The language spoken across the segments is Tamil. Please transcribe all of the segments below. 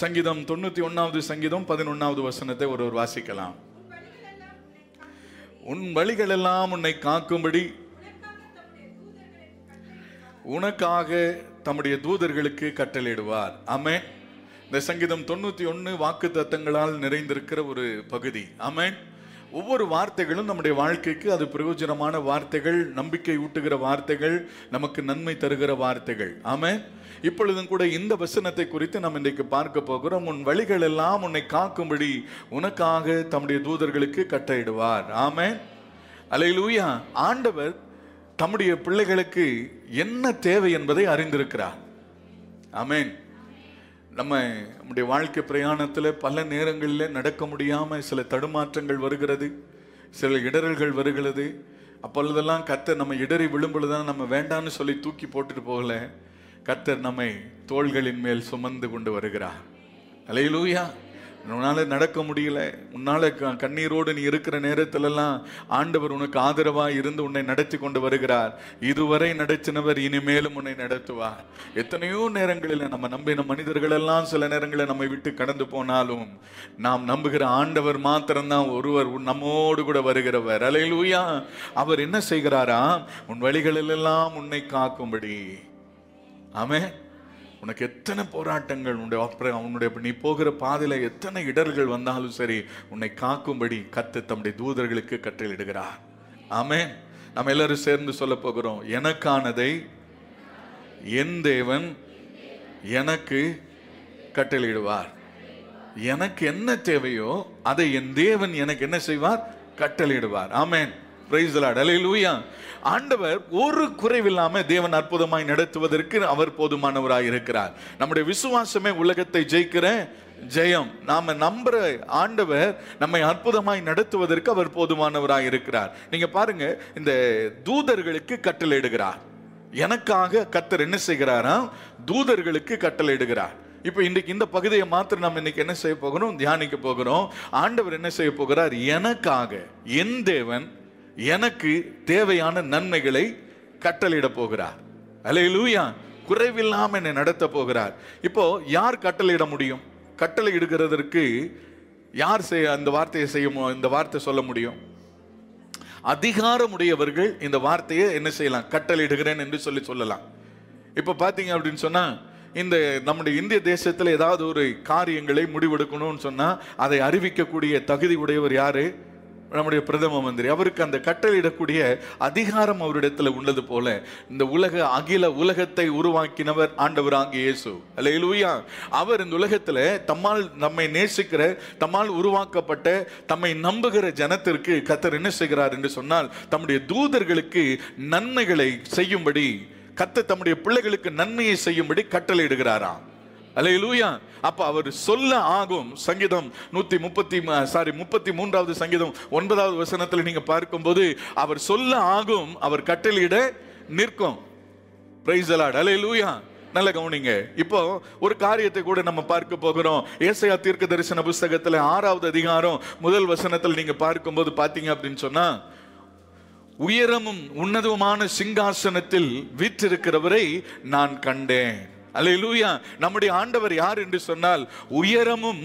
சங்கீதம் தொண்ணூற்றி ஒன்றாவது சங்கீதம் பதினொன்றாவது வசனத்தை ஒருவர் வாசிக்கலாம். உன் வழிகள் எல்லாம் உன்னை காக்கும்படி உனக்காக தம்முடைய தூதர்களுக்கு கட்டளையிடுவார். ஆமென். இந்த சங்கீதம் தொண்ணூற்றி ஒன்று வாக்கு தத்தங்களால் நிறைந்திருக்கிற ஒரு பகுதி. ஆமென். ஒவ்வொரு வார்த்தைகளும் நம்முடைய வாழ்க்கைக்கு அது பிரயோஜனமான வார்த்தைகள் நம்பிக்கை ஊட்டுகிற வார்த்தைகள் நமக்கு நன்மை தருகிற வார்த்தைகள். ஆமென். இப்பொழுதும் கூட இந்த வசனத்தை குறித்து நாம் இன்றைக்கு பார்க்க போகிறோம். உன் வழிகள் எல்லாம் உன்னை காக்கும்படி உனக்காக தம்முடைய தூதர்களுக்கு கட்டளையிடுவார். ஆமென். அலையிலூயா ஆண்டவர் தம்முடைய பிள்ளைகளுக்கு என்ன தேவை என்பதை அறிந்திருக்கிறார். ஆமேன். நம்ம நம்முடைய வாழ்க்கை பிரயாணத்தில் பல நேரங்களில் நடக்க முடியாமல் சில தடுமாற்றங்கள் வருகிறது சில இடறல்கள் வருகிறது. அப்பொழுதெல்லாம் கத்தர் நம்ம இடறி விழும்பொழுதுதான் நம்ம வேண்டான்னு சொல்லி தூக்கி போட்டுட்டு போகல. கத்தர் நம்மை தோள்களின் மேல் சுமந்து கொண்டு வருகிறார். அலையிலூயா உன்னால் நடக்க முடியல. உன்னால் க- கண்ணீரோடு நீ இருக்கிற நேரத்திலெல்லாம் ஆண்டவர் உனக்கு ஆதரவாக இருந்து உன்னை நடத்தி கொண்டு வருகிறார். இதுவரை நடத்தினவர் இனிமேலும் உன்னை நடத்துவார். எத்தனையோ நேரங்களில் நம்ம நம்பின மனிதர்கள் எல்லாம் சில நேரங்களில் நம்மை விட்டு கடந்து போனாலும் நாம் நம்புகிற ஆண்டவர் மாத்திரம்தான் ஒருவர் நம்மோடு கூட வருகிறவர். அலையிலூயா. அவர் என்ன செய்கிறாரா? உன் வழிகளிலெல்லாம் உன்னை காக்கும்படி. ஆமே உனக்கு எத்தனை போராட்டங்கள் உன்னுடைய அப்புறம் உன்னுடைய நீ போகிற பாதையில் எத்தனை இடர்கள் வந்தாலும் சரி உன்னை காக்கும்படி கத்து தம்முடைய தூதர்களுக்கு கற்றலிடுகிறார் ஆமேன். நம்ம எல்லாரும் சேர்ந்து சொல்ல போகிறோம் எனக்கானதை என் தேவன் எனக்கு கட்டளையிடுவார். எனக்கு என்ன தேவையோ அதை என் தேவன் எனக்கு என்ன செய்வார்? கட்டளையிடுவார். ஆமேன். பிரைஸ் அலையிலூயா ஆண்டவர் ஒரு குறைவில்லாமல் தேவன் அற்புதமாய் நடத்துவதற்கு அவர் போதுமானவராக இருக்கிறார். நம்முடைய விசுவாசமே உலகத்தை ஜெயிக்கிற ஜெயம். நாம நம்புற ஆண்டவர் நம்மை அற்புதமாய் நடத்துவதற்கு அவர் போதுமானவராக இருக்கிறார். நீங்க பாருங்க இந்த தூதர்களுக்கு கட்டளையிடுகிறார் எனக்காக கத்தர் என்ன செய்கிறாரா தூதர்களுக்கு கட்டளையிடுகிறார் இப்போ இன்றைக்கு இந்த பகுதியை மாத்திரம் நம்ம இன்னைக்கு என்ன செய்ய போகிறோம்? தியானிக்க போகிறோம். ஆண்டவர் என்ன செய்ய போகிறார்? எனக்காக என் தேவன் எனக்கு தேவையான நன்மைகளை கட்டளையிட போகிறார். அல்லேலூயா குறைவில்லாம என்னை நடத்த போகிறார். இப்போ யார் கட்டளையிட முடியும்? கட்டளையிடுகிறதற்கு யார் செய்ய அந்த வார்த்தையை செய்ய இந்த வார்த்தை சொல்ல முடியும்? அதிகாரமுடையவர்கள் இந்த வார்த்தையை என்ன செய்யலாம்? கட்டளையிடுகிறேன் என்று சொல்லி சொல்லலாம். இப்போ பார்த்தீங்க அப்படின்னு சொன்னால் இந்த நம்முடைய இந்திய தேசத்தில் ஏதாவது ஒரு காரியங்களை முடிவெடுக்கணும்னு சொன்னால் அதை அறிவிக்கக்கூடிய தகுதி உடையவர் யாரு? நம்முடைய பிரதம மந்திரி அவருக்கு அந்த கட்டளையிடக்கூடிய அதிகாரம் அவரிடத்தில் உள்ளது போல இந்த உலக அகில உலகத்தை உருவாக்கினவர் ஆண்டவராகிய இயேசு. அல்லேலூயா அவர் இந்த உலகத்தில் தம்மால் நம்மை நேசிக்கிற தம்மால் உருவாக்கப்பட்ட தம்மை நம்புகிற ஜனத்திற்கு கத்தர் என்ன செய்கிறார் என்று சொன்னால் தம்முடைய தூதர்களுக்கு நன்மைகளை செய்யும்படி கத்தர் தம்முடைய பிள்ளைகளுக்கு நன்மையை செய்யும்படி கட்டளையிடுகிறாராம். அலையிலூயா அப்ப அவர் சொல்ல ஆகும் சங்கீதம் நூத்தி முப்பத்தி சாரி முப்பத்தி மூன்றாவது சங்கீதம் ஒன்பதாவது வசனத்துல நீங்க பார்க்கும்போது அவர் சொல்ல ஆகும் அவர் கட்டளையிட நிற்கும். பிரைஸ் அலாட் அலையிலூயா நல்ல கவனிங்க. இப்போ ஒரு காரியத்தை கூட நம்ம பார்க்க போகிறோம். ஏசையா தீர்க்க தரிசன புஸ்தகத்துல ஆறாவது அதிகாரம் முதல் வசனத்தில் நீங்க பார்க்கும்போது பாத்தீங்க அப்படின்னு சொன்னா உயரமும் உன்னதமான சிங்காசனத்தில் வீற்றிருக்கிறவரை நான் கண்டேன். அல்லேலூயா நம்முடைய ஆண்டவர் யார் என்று சொன்னால் உயரமும்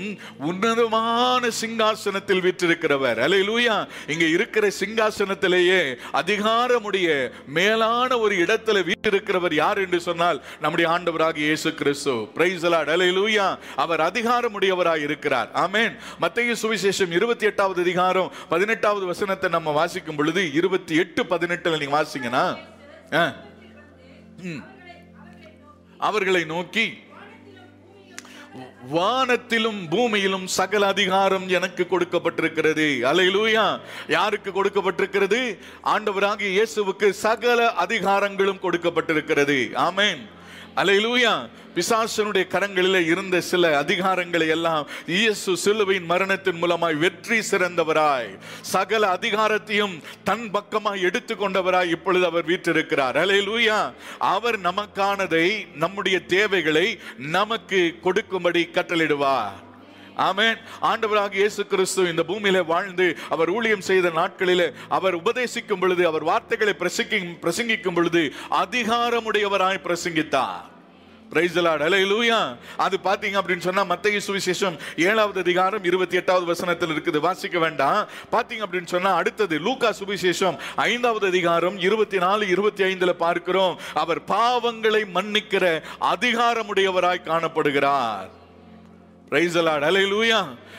உன்னதமான சிங்காசனத்தில் விற்றிருக்கிறவர் அல்லேலூயா இங்க இருக்கிற சிங்காசனத்திலேயே அதிகாரமுடைய மேலான ஒரு இடத்துல வீற்றிருக்கிறவர் யார் என்று சொன்னால் நம்முடைய ஆண்டவராக இயேசு கிறிஸ்து. பிரைஸ் அலாட் அல்லேலூயா அவர் அதிகாரமுடையவராக இருக்கிறார். ஆமேன் மத்திய சுவிசேஷம் இருபத்தி எட்டாவது அதிகாரம் பதினெட்டாவது வசனத்தை நம்ம வாசிக்கும் பொழுது இருபத்தி எட்டு பதினெட்டுல நீங்க வாசிங்கன்னா ஆ. ம். அவர்களை நோக்கி வானத்திலும் பூமியிலும் சகல அதிகாரம் எனக்கு கொடுக்கப்பட்டிருக்கிறது. அலையிலூயா யாருக்கு கொடுக்கப்பட்டிருக்கிறது? ஆண்டவராகிய இயேசுவுக்கு சகல அதிகாரங்களும் கொடுக்கப்பட்டிருக்கிறது. ஆமேன். அலையிலூயா. பிசாசனுடைய கரங்களில் இருந்த சில அதிகாரங்களை எல்லாம் இயேசு சிலுவையின் மரணத்தின் மூலமாய் வெற்றி சிறந்தவராய் சகல அதிகாரத்தையும் தன் பக்கமாய் எடுத்துக்கொண்டவராய் இப்பொழுது அவர் வீற்றிருக்கிறார். அலையிலூயா. அவர் நமக்கானதை நம்முடைய தேவைகளை நமக்கு கொடுக்கும்படி கட்டளிடுவார் ஆமேன். ஆண்டவராக இயேசு கிறிஸ்து இந்த பூமியில வாழ்ந்து அவர் ஊழியம் செய்த நாட்களிலே அவர் உபதேசிக்கும் பொழுது அவர் வார்த்தைகளை பிரசங்கி பிரசங்கிக்கும் பொழுது அதிகாரமுடையவராய் பிரசங்கித்தார். Praise the அது பாத்தீங்க அப்படின்னு சொன்னா மத்திய சுவிசேஷம் ஏழாவது அதிகாரம் இருபத்தி எட்டாவது வசனத்தில் இருக்குது. வாசிக்க வேண்டாம். பாத்தீங்க அப்படின்னு சொன்னா அடுத்தது லூக்கா சுவிசேஷம் ஐந்தாவது அதிகாரம் இருபத்தி நாலு இருபத்தி ஐந்துல பார்க்கிறோம். அவர் பாவங்களை மன்னிக்கிற அதிகாரமுடையவராய் காணப்படுகிறார்.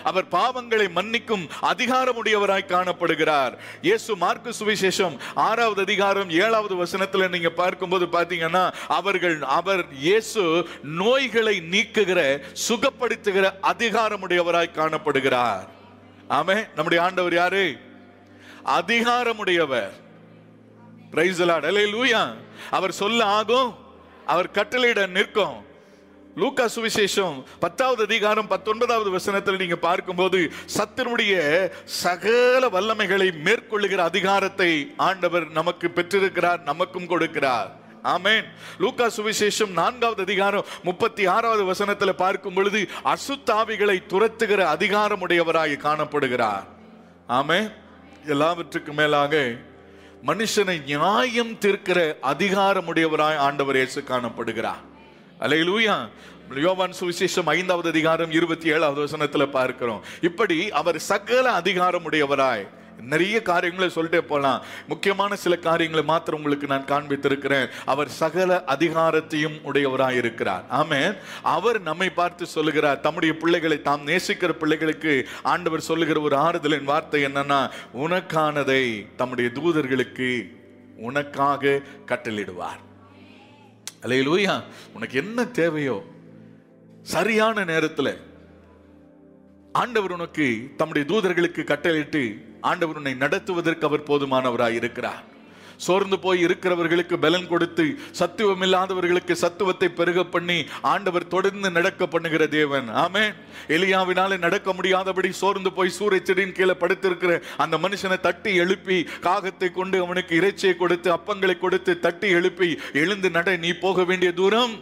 அவர் பாவங்களை மன்னிக்கும் அதிகாரமுடையவராய் காணப்படுகிறார். இயேசு மார்க்கு சுவிசேஷம் ஆறாவது அதிகாரம் ஏழாவது வசனத்தில் நீங்க பார்க்கும்போது பாத்தீங்கன்னா அவர்கள் அவர் இயேசு நோய்களை நீக்குகிற சுகப்படுத்துகிற அதிகாரமுடையவராய் காணப்படுகிறார். ஆமே நம்முடைய ஆண்டவர் யாரு? அதிகாரமுடையவர். பிரைஸ் லூயா அவர் சொல்ல ஆகும் அவர் கட்டளையிட நிற்கும். லூக்கா சுவிசேஷம் பத்தாவது அதிகாரம் பத்தொன்பதாவது வசனத்தில் நீங்க பார்க்கும்போது சத்தினுடைய சகல வல்லமைகளை மேற்கொள்ளுகிற அதிகாரத்தை ஆண்டவர் நமக்கு பெற்றிருக்கிறார் நமக்கும் கொடுக்கிறார். ஆமென். லூக்கா சுவிசேஷம் நான்காவது அதிகாரம் முப்பத்தி ஆறாவது வசனத்தில் பார்க்கும் பொழுது அசுத்தாவிகளை துரத்துகிற அதிகாரமுடையவராய் காணப்படுகிறார். ஆமே எல்லாவற்றுக்கும் மேலாக மனுஷனை நியாயம் தீர்க்கிற அதிகாரமுடையவராய் ஆண்டவர் இயேசு காணப்படுகிறார். அலையிலூயா. யோவான் சுவிசேஷம் ஐந்தாவது அதிகாரம் இருபத்தி ஏழாவது வசனத்தில் பார்க்கிறோம். இப்படி அவர் சகல அதிகாரம் உடையவராய். நிறைய காரியங்களை சொல்லிட்டே போகலாம் முக்கியமான சில காரியங்களை மாத்திரம் உங்களுக்கு நான் காண்பித்திருக்கிறேன். அவர் சகல அதிகாரத்தையும் உடையவராக இருக்கிறார். ஆமே அவர் நம்மை பார்த்து சொல்லுகிறார். தம்முடைய பிள்ளைகளை தாம் நேசிக்கிற பிள்ளைகளுக்கு ஆண்டவர் சொல்லுகிற ஒரு ஆறுதலின் வார்த்தை என்னன்னா உனக்கானதை தம்முடைய தூதர்களுக்கு உனக்காக கட்டளிடுவார் அல்லேலூயா உனக்கு என்ன தேவையோ சரியான நேரத்தில் ஆண்டவர் உனக்கு தம்முடைய தூதர்களுக்கு கட்டளையிட்டு ஆண்டவர் உன்னை நடத்துவதற்கு அவர் போதுமானவராய் இருக்கிறார் சோர்ந்து போய் இருக்கிறவர்களுக்கு பலன் கொடுத்து சத்துவம் இல்லாதவர்களுக்கு சத்துவத்தை பெருக பண்ணி ஆண்டவர் தொடர்ந்து நடக்க பண்ணுகிற தேவன். ஆமே எலியாவினால நடக்க முடியாதபடி சோர்ந்து போய் சூரிய செடியின் கீழே படுத்திருக்கிற அந்த மனுஷனை தட்டி எழுப்பி காகத்தை கொண்டு அவனுக்கு இறைச்சியை கொடுத்து அப்பங்களை கொடுத்து தட்டி எழுப்பி எழுந்து நட நீ போக வேண்டிய தூரம்.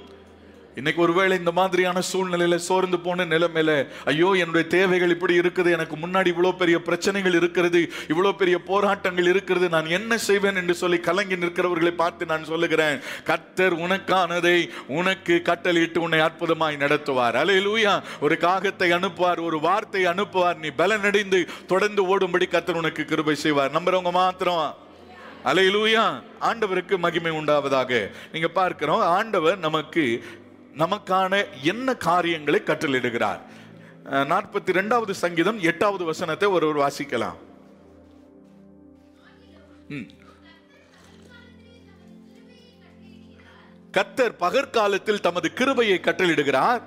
இன்னைக்கு ஒருவேளை இந்த மாதிரியான சூழ்நிலையில சோர்ந்து போன நிலைமையில ஐயோ என்னுடைய தேவைகள் இப்படி இருக்குது எனக்கு முன்னாடி இவ்வளவு பெரிய பிரச்சனைகள் இருக்கிறது இவ்வளவு பெரிய போராட்டங்கள் இருக்கிறது நான் என்ன செய்வேன் என்று சொல்லி கலங்கி நிற்கிறவர்களை பார்த்து நான் சொல்லுகிறேன் கத்தர் உனக்கானதை உனக்கு கட்டளையிட்டு உன்னை அற்புதமாய் நடத்துவார். அலையிலூயா ஒரு காகத்தை அனுப்புவார் ஒரு வார்த்தை அனுப்புவார் நீ பலனடைந்து தொடர்ந்து ஓடும்படி கத்தர் உனக்கு கிருபை செய்வார். நம்புறவங்க மாத்திரம். அலையிலூயா ஆண்டவருக்கு மகிமை உண்டாவதாக. நீங்க பார்க்கிறோம் ஆண்டவர் நமக்கு நமக்கான என்ன காரியங்களை கட்டளிடுகிறார் நாற்பத்தி ரெண்டாவது சங்கீதம் எட்டாவது வசனத்தை ஒருவர் வாசிக்கலாம். ம். பகற்காலத்தில் தமது கிருபையை கட்டளிடுகிறார்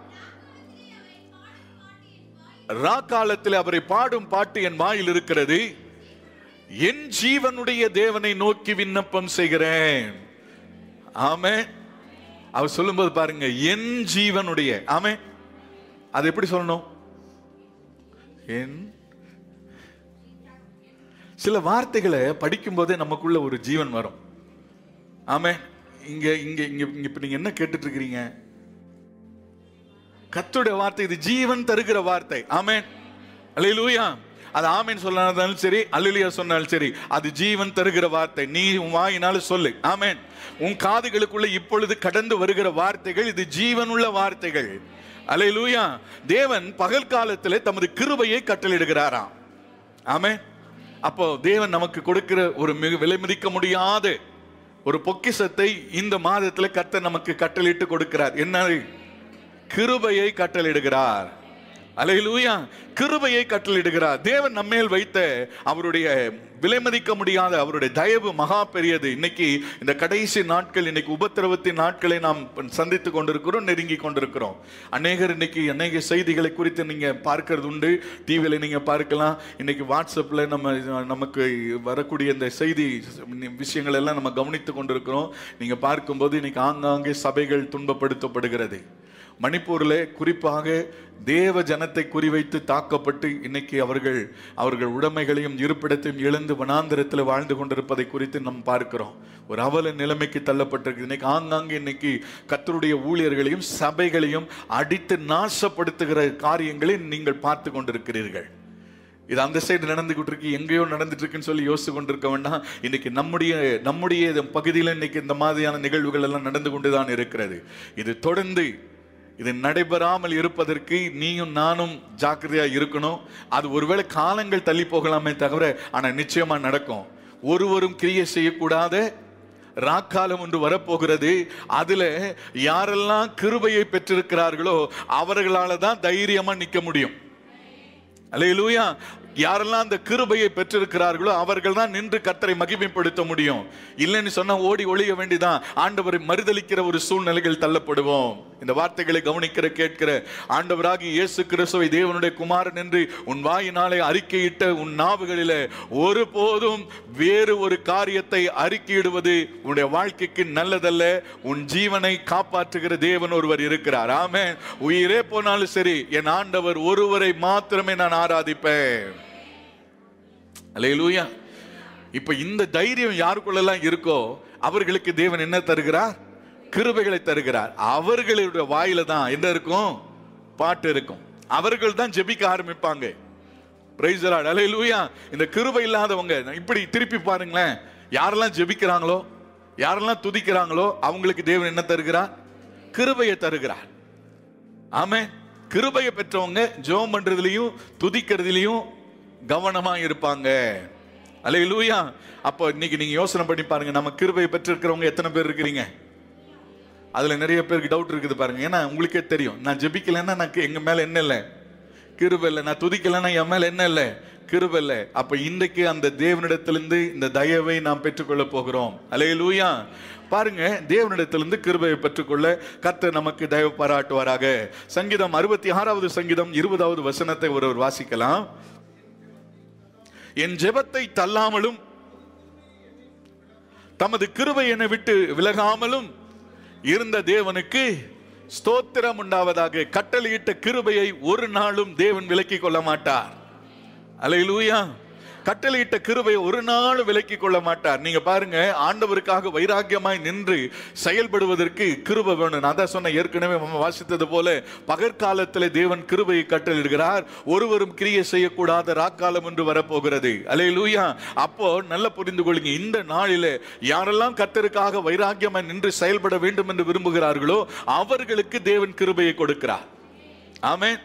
ரா காலத்தில் அவரை பாடும் பாட்டு என் வாயில் இருக்கிறது. என் ஜீவனுடைய தேவனை நோக்கி விண்ணப்பம் செய்கிறேன். ஆமே அவர் சொல்லும்போது பாருங்க என் ஜீவனுடைய ஆமே அது எப்படி சொல்லணும்? என். சில வார்த்தைகளை படிக்கும்போதே நமக்குள்ள ஒரு ஜீவன் வரும். ஆமே இங்க இங்க இங்க இப்ப நீங்க என்ன கேட்டுட்டு இருக்கிறீங்க கத்துடைய வார்த்தை இது ஜீவன் தருகிற வார்த்தை. ஆமே அலையிலூயா. அது ஆமீன் சொன்னாலும் சரி அல்லேலூயா சொன்னாலும் சரி அது ஜீவன் தருகிற வார்த்தை. நீ உன் வாயினாலும் சொல்லு. ஆமேன். உன் காதுகளுக்குள்ள இப்பொழுது கடந்து வருகிற வார்த்தைகள் இது ஜீவனுள்ள வார்த்தைகள். அலை லூயா தேவன் பகல் காலத்தில் தமது கிருபையை கட்டளிடுகிறாராம் ஆமே அப்போ தேவன் நமக்கு கொடுக்கிற ஒரு மிக விலைமதிக்க முடியாத ஒரு பொக்கிஷத்தை இந்த மாதத்தில் கத்த நமக்கு கட்டளிட்டு கொடுக்கிறார். என்ன? கிருபையை கட்டளிடுகிறார் அலையிலூயா. கிருபையை கட்டளிடுகிறார் தேவன் நம்மேல் வைத்த அவருடைய விலைமதிக்க முடியாத அவருடைய தயவு மகா பெரியது. இன்னைக்கு இந்த கடைசி நாட்கள் இன்னைக்கு உபத்திரவத்தின் நாட்களை நாம் சந்தித்து கொண்டிருக்கிறோம் நெருங்கி கொண்டிருக்கிறோம். அநேகர் இன்னைக்கு அநேக செய்திகளை குறித்து நீங்க பார்க்கறது உண்டு. டிவியில நீங்க பார்க்கலாம். இன்னைக்கு வாட்ஸ்அப்ல நம்ம நமக்கு வரக்கூடிய இந்த செய்தி விஷயங்கள் எல்லாம் நம்ம கவனித்து கொண்டிருக்கிறோம். நீங்க பார்க்கும்போது இன்னைக்கு ஆங்காங்கே சபைகள் துன்பப்படுத்தப்படுகிறது. மணிப்பூரில் குறிப்பாக தேவ ஜனத்தை குறிவைத்து தாக்கப்பட்டு இன்னைக்கு அவர்கள் அவர்கள் உடைமைகளையும் இருப்பிடத்தையும் எழுந்து வனாந்திரத்தில் வாழ்ந்து கொண்டிருப்பதை குறித்து நாம் பார்க்கிறோம். ஒரு அவல நிலைமைக்கு தள்ளப்பட்டிருக்கு இன்னைக்கு ஆங்காங்கே இன்னைக்கு கத்தருடைய ஊழியர்களையும் சபைகளையும் அடித்து நாசப்படுத்துகிற காரியங்களை நீங்கள் பார்த்து கொண்டிருக்கிறீர்கள். இது அந்த சைடு நடந்துகிட்டு இருக்கு எங்கேயோ நடந்துட்டு இருக்குன்னு சொல்லி யோசித்து கொண்டிருக்க வேண்டாம். இன்னைக்கு நம்முடைய நம்முடைய பகுதியில் இன்னைக்கு இந்த மாதிரியான நிகழ்வுகள் எல்லாம் நடந்து கொண்டு தான் இருக்கிறது. இது தொடர்ந்து இது நடைபெறாமல் இருப்பதற்கு நீயும் நானும் ஜாக்கிரதையாக இருக்கணும். அது ஒருவேளை காலங்கள் தள்ளி போகலாமே தவிர ஆனால் நிச்சயமாக நடக்கும். ஒருவரும் கிரியை செய்யக்கூடாத. ராக்காலம் ஒன்று வரப்போகிறது. அதில் யாரெல்லாம் கிருபையை பெற்றிருக்கிறார்களோ அவர்களால் தான் தைரியமாக நிற்க முடியும். அல்லையிலூயா யாரெல்லாம் அந்த கிருபையை பெற்றிருக்கிறார்களோ அவர்கள் தான் நின்று கத்தரை மகிமைப்படுத்த முடியும். இல்லைன்னு சொன்னா ஓடி ஒழிய வேண்டிதான். ஆண்டவரை மறுதலிக்கிற ஒரு சூழ்நிலைகள் தள்ளப்படுவோம். இந்த வார்த்தைகளை கவனிக்கிற கேட்கிற ஆண்டவராகி இயேசு கிறிஸ்துவை தேவனுடைய குமாரன் என்று உன் வாயினாலே அறிக்கையிட்ட உன் நாவுகளில ஒருபோதும் வேறு ஒரு காரியத்தை அறிக்கையிடுவது உன்னுடைய வாழ்க்கைக்கு நல்லதல்ல. உன் ஜீவனை காப்பாற்றுகிற தேவன் ஒருவர் இருக்கிறார். ஆமே உயிரே போனாலும் சரி என் ஆண்டவர் ஒருவரை மாத்திரமே நான் ஆராதிப்பேன். அலையலூயா இப்ப இந்த தைரியம் யாருக்குள்ளெல்லாம் இருக்கோ அவர்களுக்கு தேவன் என்ன தருகிறார்? கிருபைகளை தருகிறார். அவர்களுடைய வாயில தான் என்ன இருக்கும்? பாட்டு இருக்கும். அவர்கள் தான் ஜெபிக்க ஆரம்பிப்பாங்க. பிரைஸ் அலையிலூயா இந்த கிருபை இல்லாதவங்க இப்படி திருப்பி பாருங்களேன். யாரெல்லாம் ஜெபிக்கிறாங்களோ யாரெல்லாம் துதிக்கிறாங்களோ அவங்களுக்கு தேவன் என்ன தருகிறார்? கிருபையை தருகிறார். ஆமே கிருபையை பெற்றவங்க ஜெபம் பண்றதுலையும் துதிக்கிறதுலையும் கவனமாக இருப்பாங்க. அல்லேலூயா. அப்போ இன்னைக்கு நீங்கள் யோசனை பண்ணி பாருங்க நம்ம கிருபையை பெற்றிருக்கிறவங்க எத்தனை பேர் இருக்கிறீங்க? அதில் நிறைய பேருக்கு டவுட் இருக்குது பாருங்க. ஏன்னா உங்களுக்கே தெரியும். நான் ஜெபிக்கலைன்னா நான் எங்கள் மேலே என்ன இல்லை? கிருப இல்லை நான் துதிக்கலைன்னா என் மேலே என்ன இல்லை? கிருப இல்லை அப்போ இன்றைக்கு அந்த தேவனிடத்திலிருந்து இந்த தயவை நாம் பெற்றுக்கொள்ள போகிறோம். அல்லேலூயா. பாருங்க தேவனிடத்திலிருந்து கிருபையை பெற்றுக்கொள்ள கர்த்தர் நமக்கு தயவு பாராட்டுவாராக. சங்கீதம் அறுபத்தி ஆறாவது சங்கீதம் இருபதாவது வசனத்தை ஒருவர் வாசிக்கலாம். என் ஜெபத்தை தள்ளாமலும் தமது கிருவை என்னை விட்டு விலகாமலும் இருந்த தேவனுக்கு ஸ்தோத்திரம் உண்டாவதாக கட்டளையிட்ட கிருபையை ஒரு நாளும் தேவன் விலக்கிக் கொள்ள மாட்டார். அலையிலூயா கட்டளையிட்ட கிருபை ஒரு நாள் விலக்கி கொள்ள மாட்டார். நீங்க பாருங்க ஆண்டவருக்காக வைராக்கியமாய் நின்று செயல்படுவதற்கு கிருபை வேணும். நான் தான் சொன்ன ஏற்கனவே வாசித்தது போல பகற்காலத்தில் தேவன் கிருபையை கட்டளிடுகிறார் ஒருவரும் கிரியை செய்யக்கூடாத ராக்காலம் என்று வரப்போகிறது. அலே லூயா அப்போ நல்ல புரிந்து கொள்ளுங்க இந்த நாளில யாரெல்லாம் கத்தருக்காக வைராக்கியமாய் நின்று செயல்பட வேண்டும் என்று விரும்புகிறார்களோ அவர்களுக்கு தேவன் கிருபையை கொடுக்கிறார். ஆமேன்.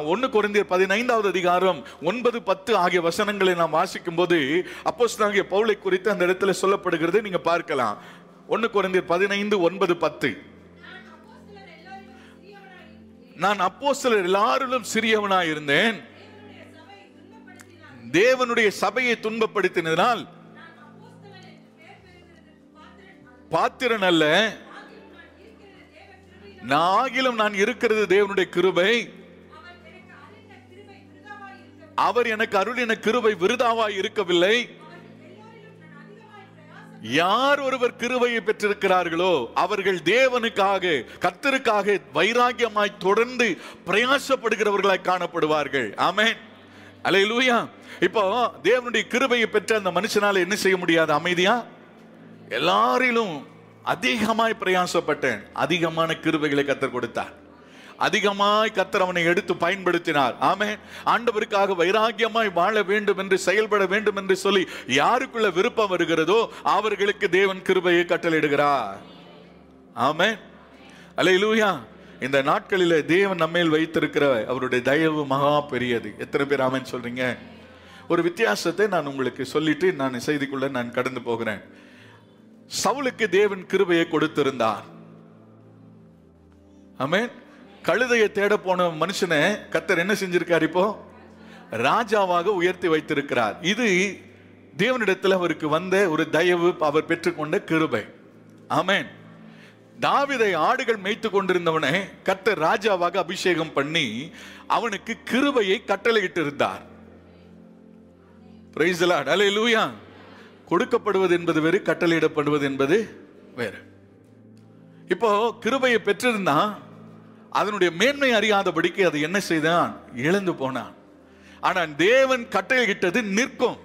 ஒன்று குறைந்தர் பதினைந்தாவது அதிகாரம் ஒன்பது பத்து ஆகிய வசனங்களை நாம் வாசிக்கும் போது அப்போஸ்தலனாகிய பவுலை குறித்து அந்த இடத்துல சொல்லப்படுகிறது. நீங்க பார்க்கலாம். ஒன்று குறைந்தர் பதினைந்து ஒன்பது பத்து. நான் அப்போ சிலர் எல்லாரிலும் சிறியவனாய் இருந்தேன். தேவனுடைய சபையை துன்பப்படுத்தினதால் பாத்திரன் அல்ல. நான் ஆகிலும் நான் இருக்கிறது தேவனுடைய கிருபை. அவர் எனக்கு அருளின கிருவை விருதாவாய் இருக்கவில்லை. யார் ஒருவர் கிருவையை பெற்றிருக்கிறார்களோ அவர்கள் தேவனுக்காக கத்தருக்காக வைராகியமாய் தொடர்ந்து பிரயாசப்படுகிறவர்களாய் காணப்படுவார்கள். அமே அலை லூயா இப்போ தேவனுடைய கிருபையை பெற்ற அந்த மனுஷனால என்ன செய்ய முடியாது? அமைதியா? எல்லாரிலும் அதிகமாய் பிரயாசப்பட்டேன். அதிகமான கிருபைகளை கத்தர் கொடுத்தார். அதிகமாய் கத்தர் அவனை எடுத்து பயன்படுத்தினார். ஆமே ஆண்டவருக்காக வைராகியமாய் வாழ வேண்டும் என்று செயல்பட வேண்டும் என்று சொல்லி யாருக்குள்ள விருப்பம் வருகிறதோ அவர்களுக்கு தேவன் கிருபையை கட்டளிடுகிறார் ஆமே அலையிலூயா இந்த நாட்களில் தேவன் நம்மேல் வைத்திருக்கிற அவருடைய தயவு மகா பெரியது. எத்தனை பேர் ஆமேன்னு சொல்றீங்க? ஒரு வித்தியாசத்தை நான் உங்களுக்கு சொல்லிட்டு நான் செய்திக்குள்ள நான் கடந்து போகிறேன். சவுலுக்கு தேவன் கிருபையை கொடுத்திருந்தார். ஆமென். கழுதையை தேட போன மனுஷனை கத்தர் என்ன செஞ்சிருக்கார் இப்போ? ராஜாவாக உயர்த்தி வைத்திருக்கிறார். இது தேவனிடத்தில் அவருக்கு வந்த ஒரு தயவு அவர் பெற்றுக்கொண்ட கிருபை. ஆமேன். தாவிதை ஆடுகள் மேய்த்து கொண்டிருந்தவனை கத்தர் ராஜாவாக அபிஷேகம் பண்ணி அவனுக்கு கிருபையை கட்டளையிட்டு இருந்தார் லூயா கொடுக்கப்படுவது என்பது வேறு கட்டளையிடப்படுவது என்பது வேறு. இப்போ கிருபையை பெற்றிருந்தான் அதனுடைய மேன்மை அறியாதபடிக்கு அது என்ன செய்தான்? இழந்து போனான். ஆனால் தேவன் கட்டளையிட்டது நிற்கும்.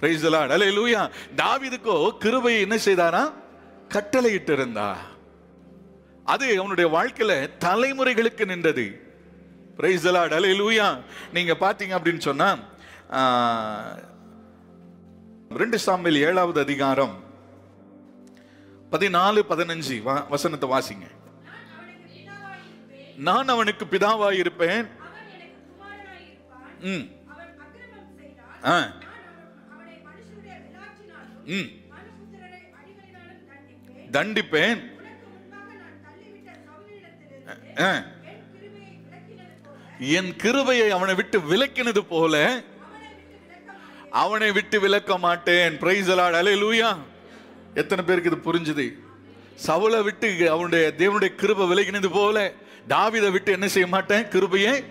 லூயா தாவிதுக்கோ கிருபையை என்ன செய்தாரா? கட்டளையிட்டு இருந்தா அது அவனுடைய வாழ்க்கையில தலைமுறைகளுக்கு நின்றது. பிரைஸ் அலை லூயா நீங்க பாத்தீங்க அப்படின்னு சொன்னா ரெண்டு சாமியில் ஏழாவது அதிகாரம் பதினாலு பதினஞ்சு வா- வசனத்தை வாசிங்க. நான் அவனுக்கு பிதாவாய் இருப்பேன் ம். ஆ. ம். தண்டிப்பேன். என் கிருபையை அவனை விட்டு விலக்கினது போல அவனை விட்டு விலக்க மாட்டேன். பிரைஸ் லார்ட் அல்லேலூயா எத்தனை பேருக்கு இது புரிஞ்சுது? சவுலை விட்டு அவனுடைய தேவனுடைய கிருபை விலகினது போல தாவிதை விட்டு என்ன செய்ய மாட்டேன்? கிருபையை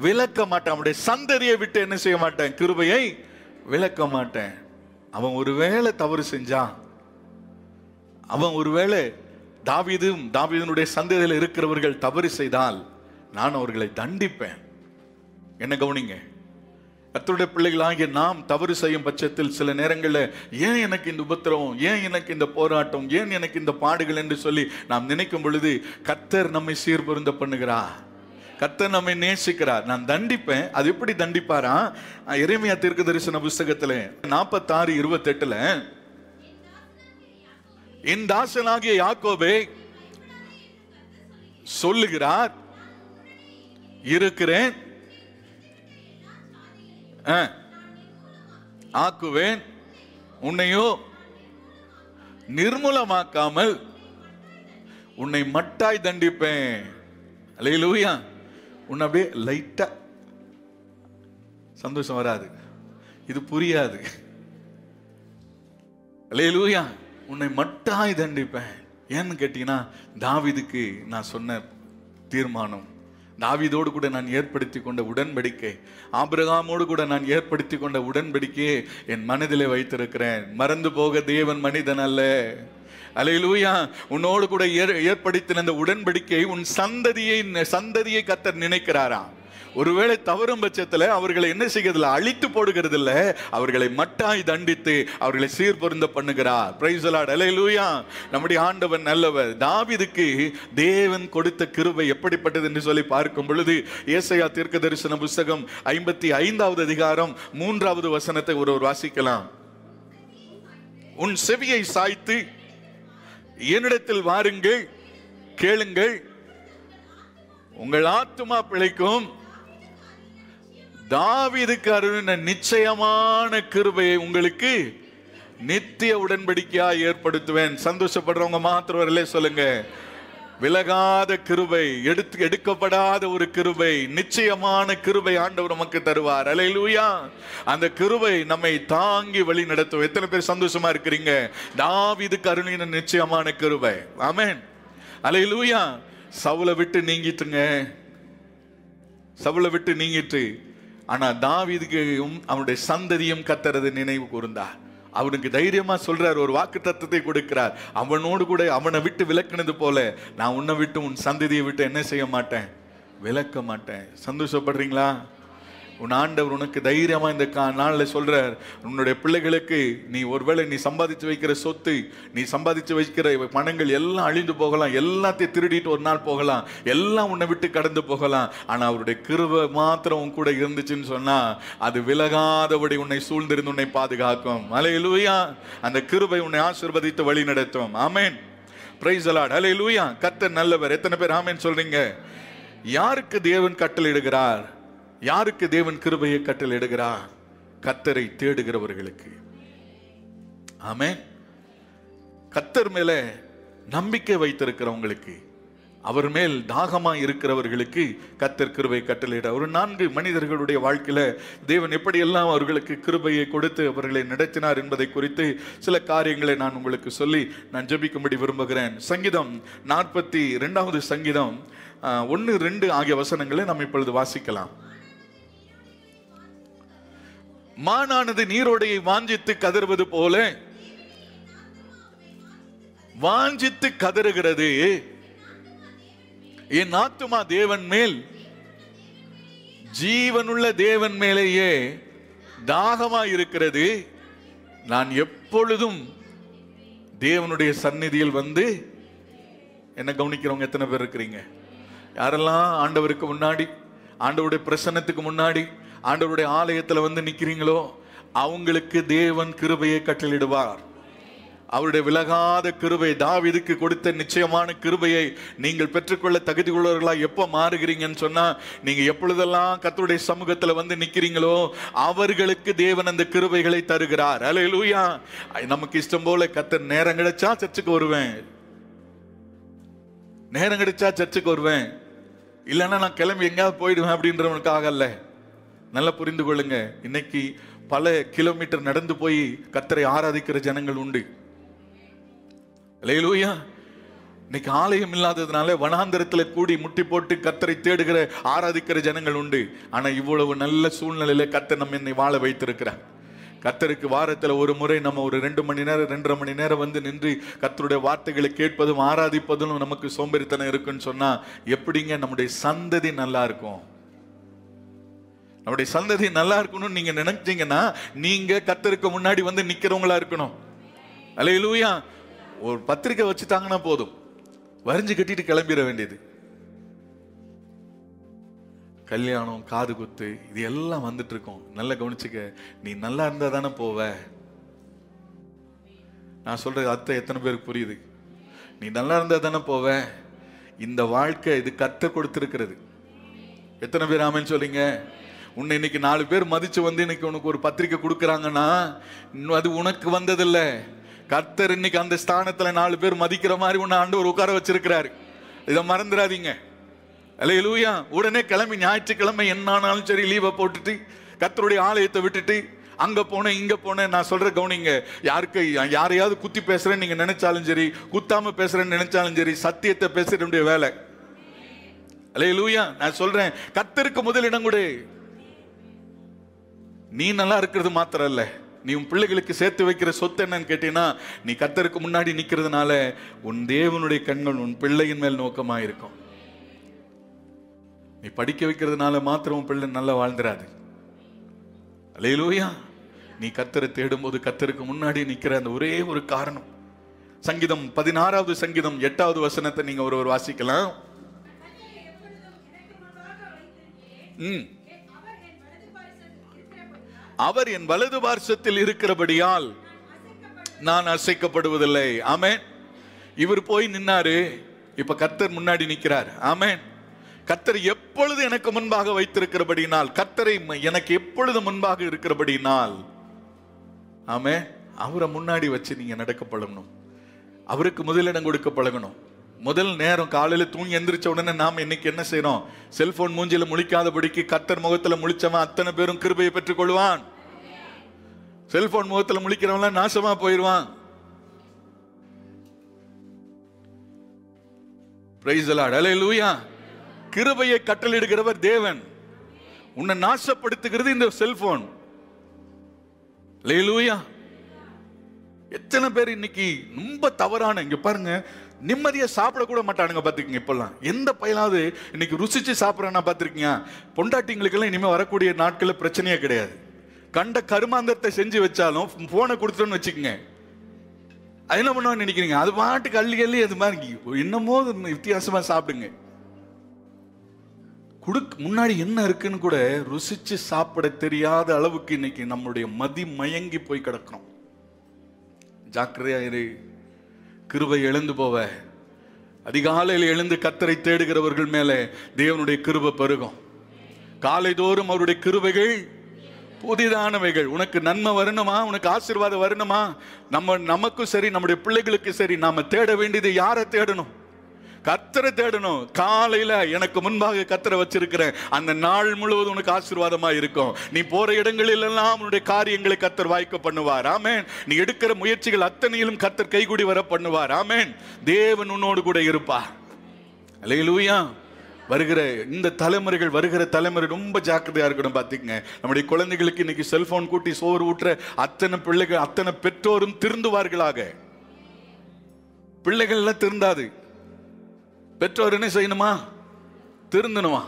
விளக்க மாட்டேன். அவனுடைய சந்ததியை விட்டு என்ன செய்ய மாட்டேன்? கிருபையை விளக்க மாட்டேன். அவன் ஒருவேளை தவறு செஞ்சான். அவன் ஒருவேளை தாவிதும் தாவிதனுடைய சந்ததியில் இருக்கிறவர்கள் தவறு செய்தால் நான் அவர்களை தண்டிப்பேன். என்ன கவனிங்க? கத்தருடைய பிள்ளைகளாகிய நாம் தவறு செய்யும் பட்சத்தில் சில நேரங்களில் ஏன் எனக்கு இந்த உபத்திரவம் ஏன் எனக்கு இந்த போராட்டம் ஏன் எனக்கு இந்த பாடுகள் என்று சொல்லி நாம் நினைக்கும் பொழுது கத்தர் நம்மை சீர்பொருந்த பண்ணுகிறா கர்த்தர் நம்மை நேசிக்கிறார். நான் தண்டிப்பேன். அது எப்படி தண்டிப்பாரா? இறைமையா தீர்க்க தரிசன புஸ்தகத்தில் நாற்பத்தாறு இருபத்தெட்டுல என் தாசனாகிய யாக்கோபே சொல்லுகிறார் இருக்கிறேன். ஆக்குவேன் உன்னையோ நிர்மூலமாக்காமல் உன்னை மட்டாய் தண்டிப்பேன். லூயா உன்னை அப்படியே லைட்டா சந்தோஷம் வராது. இது புரியாது. லூயா உன்னை மட்டாய் தண்டிப்பேன். ஏன்னு கேட்டீங்கன்னா தாவிதுக்கு நான் சொன்ன தீர்மானம் தாவிதோடு கூட நான் ஏற்படுத்தி கொண்ட உடன்படிக்கை ஆபிரகாமோடு கூட நான் ஏற்படுத்தி கொண்ட உடன்படிக்கையை என் மனதிலே வைத்திருக்கிறேன். மறந்து போக தேவன் மனிதன் அல்ல. அலையிலூயா உன்னோடு கூட ஏற்- ஏற்படுத்தின அந்த உடன்படிக்கை உன் சந்ததியை சந்ததியை கத்தர் நினைக்கிறாராம். ஒருவேளை தவறும் பட்சத்தில் அவர்களை என்ன செய்கிறதில்ல அழித்து போடுகிறது இல்லை அவர்களை மட்டாய் தண்டித்து அவர்களை சீர்பொருந்த பண்ணுகிறார். பிரைஸ் லார்ட் லூயா நம்முடைய ஆண்டவன் நல்லவர். தாவிதுக்கு தேவன் கொடுத்த கிருபை எப்படிப்பட்டது என்று சொல்லி பார்க்கும் பொழுது ஏசையா தீர்க்க தரிசன புஸ்தகம் ஐம்பத்தி ஐந்தாவது அதிகாரம் மூன்றாவது வசனத்தை ஒருவர் வாசிக்கலாம். உன் செவியை சாய்த்து என்னிடத்தில் வாருங்கள் கேளுங்கள். உங்கள் ஆத்துமா பிழைக்கும். தாவிதுக்கு அருளின நிச்சயமான கிருபையை உங்களுக்கு நித்திய உடன்படிக்கையா ஏற்படுத்துவேன். சந்தோஷப்படுறவங்க மாத்திரம் வரலே சொல்லுங்க. விலகாத கிருபை எடுத்து எடுக்கப்படாத ஒரு கிருபை நிச்சயமான கிருபை ஆண்டவர் நமக்கு தருவார். அலையிலூயா. அந்த கிருபை நம்மை தாங்கி வழி நடத்தும். எத்தனை பேர் சந்தோஷமா இருக்கிறீங்க? தாவிது அருளின நிச்சயமான கிருபை. ஆமேன். அலையிலூயா. சவுளை விட்டு நீங்கிட்டுங்க. சவுளை விட்டு நீங்கிட்டு ஆனால் தாவீதுக்கும் அவனுடைய சந்ததியும் கத்துறது நினைவு கூர்ந்தார் அவனுக்கு தைரியமா சொல்றார் ஒரு வாக்கு தத்துவத்தை கொடுக்கிறார். அவனோடு கூட அவனை விட்டு விலக்கினது போல நான் உன்னை விட்டு உன் சந்ததியை விட்டு என்ன செய்ய மாட்டேன்? விளக்க மாட்டேன். சந்தோஷப்படுறீங்களா? உன் ஆண்டவர் உனக்கு தைரியமாக இந்த கா நாளில் சொல்கிறார் உன்னுடைய பிள்ளைகளுக்கு நீ ஒருவேளை நீ சம்பாதிச்சு வைக்கிற சொத்து நீ சம்பாதிச்சு வைக்கிற பணங்கள் எல்லாம் அழிந்து போகலாம் எல்லாத்தையும் திருடிட்டு ஒரு நாள் போகலாம் எல்லாம் உன்னை விட்டு கடந்து போகலாம். ஆனால் அவருடைய கிருவை மாத்திரம் உன் கூட இருந்துச்சுன்னு சொன்னால் அது விலகாதபடி உன்னை சூழ்ந்திருந்து உன்னை பாதுகாக்கும். அலையிலூயா அந்த கிருபை உன்னை ஆசீர்வதித்து வழி நடத்தும். ஆமேன் பிரைஸ் அலாட் அலையிலூயா கத்தர் நல்லவர். எத்தனை பேர் ஆமேன் சொல்றீங்க? யாருக்கு தேவன் கட்டளையிடுகிறார்? யாருக்கு தேவன் கிருபையை கட்டளையிடுகிறார் கத்தரை தேடுகிறவர்களுக்கு. ஆமே கத்தர் மேல நம்பிக்கை வைத்திருக்கிறவங்களுக்கு அவர் மேல் தாகமா இருக்கிறவர்களுக்கு கத்தர் கிருபை கட்டளையிட ஒரு நான்கு மனிதர்களுடைய வாழ்க்கையில தேவன் எப்படியெல்லாம் அவர்களுக்கு கிருபையை கொடுத்து அவர்களை நடத்தினார் என்பதை குறித்து சில காரியங்களை நான் உங்களுக்கு சொல்லி நான் ஜபிக்கும்படி விரும்புகிறேன். சங்கீதம் நாற்பத்தி ரெண்டாவது சங்கீதம் ஒன்று ரெண்டு ஆகிய வசனங்களை நாம் இப்பொழுது வாசிக்கலாம். மானானது நீரோடையை வாஞ்சித்து கதறுவது போல வாஞ்சித்து கதறுகிறது. என் ஆத்துமா தேவன் மேல் ஜீவனுள்ள தேவன் மேலேயே தாகமா இருக்கிறது நான் எப்பொழுதும் தேவனுடைய சந்நிதியில் வந்து என்ன கவனிக்கிறவங்க எத்தனை பேர் இருக்கிறீங்க? யாரெல்லாம் ஆண்டவருக்கு முன்னாடி ஆண்டவருடைய பிரசன்னத்துக்கு முன்னாடி ஆண்டவருடைய ஆலயத்தில் வந்து நிற்கிறீங்களோ அவங்களுக்கு தேவன் கிருபையை கட்டளிடுவார் அவருடைய விலகாத கிருபை தாவிதுக்கு கொடுத்த நிச்சயமான கிருபையை நீங்கள் பெற்றுக்கொள்ள தகுதி உள்ளவர்களாக எப்போ மாறுகிறீங்கன்னு சொன்னால் நீங்கள் எப்பொழுதெல்லாம் கத்தருடைய சமூகத்தில் வந்து நிற்கிறீங்களோ அவர்களுக்கு தேவன் அந்த கிருபைகளை தருகிறார். அல்லேலூயா நமக்கு இஷ்டம் போல கத்தர் நேரம் கிடைச்சா சர்ச்சுக்கு வருவேன். நேரம் கிடைச்சா சர்ச்சுக்கு வருவேன். இல்லைன்னா நான் கிளம்பி எங்கேயாவது போயிடுவேன் அப்படின்றவனுக்காக இல்லை நல்லா புரிந்து கொள்ளுங்க. இன்னைக்கு பல கிலோமீட்டர் நடந்து போய் கத்தரை ஆராதிக்கிற ஜனங்கள் உண்டு. லேலூயா இன்னைக்கு ஆலயம் இல்லாததுனால வனாந்திரத்தில் கூடி முட்டி போட்டு கத்தரை தேடுகிற ஆராதிக்கிற ஜனங்கள் உண்டு. ஆனால் இவ்வளவு நல்ல சூழ்நிலையில கத்தர் நம்ம என்னை வாழ வைத்திருக்கிறார். கத்தருக்கு வாரத்தில் ஒரு முறை நம்ம ஒரு ரெண்டு மணி நேரம் ரெண்டரை மணி நேரம் வந்து நின்று கத்தருடைய வார்த்தைகளை கேட்பதும் ஆராதிப்பதும் நமக்கு சோம்பேறித்தனம் இருக்குன்னு சொன்னால் எப்படிங்க நம்முடைய சந்ததி நல்லா இருக்கும்? நம்முடைய சந்ததி நல்லா இருக்கணும்னு நீங்க நினைச்சீங்கன்னா நீங்க கத்தருக்கு முன்னாடி வந்து நிக்கிறவங்களா இருக்கணும். அலையிலூயா ஒரு பத்திரிக்கை வச்சுட்டாங்கன்னா போதும். வரிஞ்சு கட்டிட்டு கிளம்பிட வேண்டியது. கல்யாணம் காது குத்து இது எல்லாம் வந்துட்டு இருக்கோம் நல்லா கவனிச்சுக்க நீ நல்லா இருந்தா தானே போவ. நான் சொல்றது அத்தை எத்தனை பேருக்கு புரியுது? நீ நல்லா இருந்தா தானே போவ. இந்த வாழ்க்கை இது கத்த கொடுத்துருக்கிறது. எத்தனை பேர் ஆமேன்னு சொல்றீங்க? உன்னை இன்னைக்கு நாலு பேர் மதிச்சு வந்து இன்னைக்கு உனக்கு ஒரு பத்திரிக்கை கொடுக்குறாங்கன்னா இன்னும் அது உனக்கு வந்ததில்லை. கர்த்தர் இன்னைக்கு அந்த ஸ்தானத்தில் நாலு பேர் மதிக்கிற மாதிரி உன்னை ஆண்டவர் உட்கார வச்சிருக்கிறாரு. இதை மறந்துடாதீங்க. அல்லேலூயா உடனே கிளம்பி ஞாயிற்றுக்கிழமை என்னானாலும் சரி லீவை போட்டுட்டு கர்த்தருடைய ஆலயத்தை விட்டுட்டு அங்கே போனேன் இங்கே போனேன் நான் சொல்கிற கவனிங்க. யாருக்கு யாரையாவது குத்தி பேசுகிறேன்னு நீங்கள் நினைச்சாலும் சரி குத்தாம பேசுகிறேன்னு நினைச்சாலும் சரி சத்தியத்தை பேசுறதுடைய வேலை. அல்லேலூயா நான் சொல்கிறேன் கர்த்தருக்கு முதலிடம் கொடு. நீ நல்லா இருக்கிறது மாத்திரம் இல்ல நீ உன் பிள்ளைகளுக்கு சேர்த்து வைக்கிற சொத்து என்னன்னு கேட்டீங்கன்னா நீ கர்த்தருக்கு முன்னாடி நிக்கிறதுனால உன் தேவனுடைய கண்கள் உன் பிள்ளையின் மேல் நோக்கமா இருக்கும் நீ படிக்க வைக்கிறதுனால மாத்திரம் உன் பிள்ளை நல்லா வாழ்ந்துராது. அல்லேலூயா நீ கத்தரை தேடும்போது கத்தருக்கு முன்னாடி நிக்கிற அந்த ஒரே ஒரு காரணம். சங்கீதம் பதினாறாவது சங்கீதம் எட்டாவது வசனத்தை நீங்க ஒருவர் வாசிக்கலாம். ம். அவர் என் வலது பார்சத்தில் இருக்கிறபடியால் நான் அசைக்கப்படுவதில்லை. ஆமேன். இவர் போய் நின்னாரு. இப்ப கத்தர் முன்னாடி நிற்கிறார் ஆமேன். கத்தர் எப்பொழுது எனக்கு முன்பாக வைத்திருக்கிறபடினால் கத்தரை ம- எனக்கு எப்பொழுது முன்பாக இருக்கிறபடினால் ஆமே அவரை முன்னாடி வச்சு நீங்க நடக்க பழகணும். அவருக்கு முதலிடம் கொடுக்க பழகணும். முதல் நேரம் காலையில தூங்கி எந்திரிச்ச உடனே நாம் இன்னைக்கு என்ன செய்யறோம் செல்போன் மூஞ்சில முழிக்காதபடிக்கு கத்தர் முகத்துல முழிச்சவன் அத்தனை பேரும் கிருபையை பெற்றுக் கொள்வான் செல்போன் முகத்தில் முழிக்கிறவன்லாம் நாசமா போயிடுவான் பிரைஸ் கிருபையை கட்டளிடுகிறவர் தேவன். உன்னை நாசப்படுத்துகிறது இந்த செல்போன். லேலூயா எத்தனை பேர் இன்னைக்கு ரொம்ப தவறான இங்க பாருங்க நிம்மதியா சாப்பிட கூட மாட்டானுங்க பாத்துக்கங்க இப்பெல்லாம். எந்த பயிலாவது இன்னைக்கு ருசிச்சு சாப்பிட்றானா பாத்திருக்கீங்க. பொண்டாட்டிங்களுக்கெல்லாம் இனிமேல் வரக்கூடிய நாட்களில் பிரச்சனையே கிடையாது. கண்ட கருமாந்தத்தை செஞ்சு வச்சாலும் போனை கொடுத்துட்டோன்னு வச்சுக்கோங்க. அது என்ன பண்ணுவான்னு நினைக்கிறீங்க? அது பாட்டுக்கு அள்ளி அள்ளி அது மாதிரி என்னமோ வித்தியாசமாக வித்தியாசமா சாப்பிடுங்க. குடுக் முன்னாடி என்ன இருக்குன்னு கூட ருசிச்சு சாப்பிட தெரியாத அளவுக்கு இன்னைக்கு நம்மளுடைய மதி மயங்கி போய் கிடக்கிறோம் ஜாக்கிரதையா இரு. கிருபை எழுந்து போவ. அதிகாலையில் எழுந்து கத்தரை தேடுகிறவர்கள் மேலே தேவனுடைய கிருபை பெருகும். காலைதோறும் அவருடைய கிருபைகள் புதிதானவைகள். உனக்கு நன்மை வரணுமா? உனக்கு ஆசீர்வாதம் வரணுமா? நம்ம நமக்கும் சரி நம்முடைய பிள்ளைகளுக்கும் சரி நாம தேட வேண்டியது யாரை தேடணும்? கத்தரை தேடணும். காலையில எனக்கு முன்பாக கத்தரை வச்சிருக்கிறேன் அந்த நாள் முழுவதும் உனக்கு ஆசீர்வாதமா இருக்கும். நீ போற இடங்களில் எல்லாம் உன்னுடைய காரியங்களை கத்தர் வாய்க்க பண்ணுவார். ஆமேன். நீ எடுக்கிற முயற்சிகள் அத்தனையிலும் கத்தர் கைகூடி வர பண்ணுவார். ஆமேன். தேவன் உன்னோடு கூட இருப்பா அல்லேலூயா வருகிற இந்த தலைமுறைகள் வருகிற தலைமுறை ரொம்ப ஜாக்கிரதையா இருக்கணும் பார்த்துக்கங்க நம்முடைய குழந்தைகளுக்கு இன்னைக்கு செல்போன் கூட்டி சோறு ஊட்டுற அத்தனை பிள்ளைகள் அத்தனை பெற்றோரும் திருந்துவார்களாக. பிள்ளைகள் எல்லாம் திருந்தாது. பெற்றோர் என்ன செய்யணுமா? திருந்தணுமா?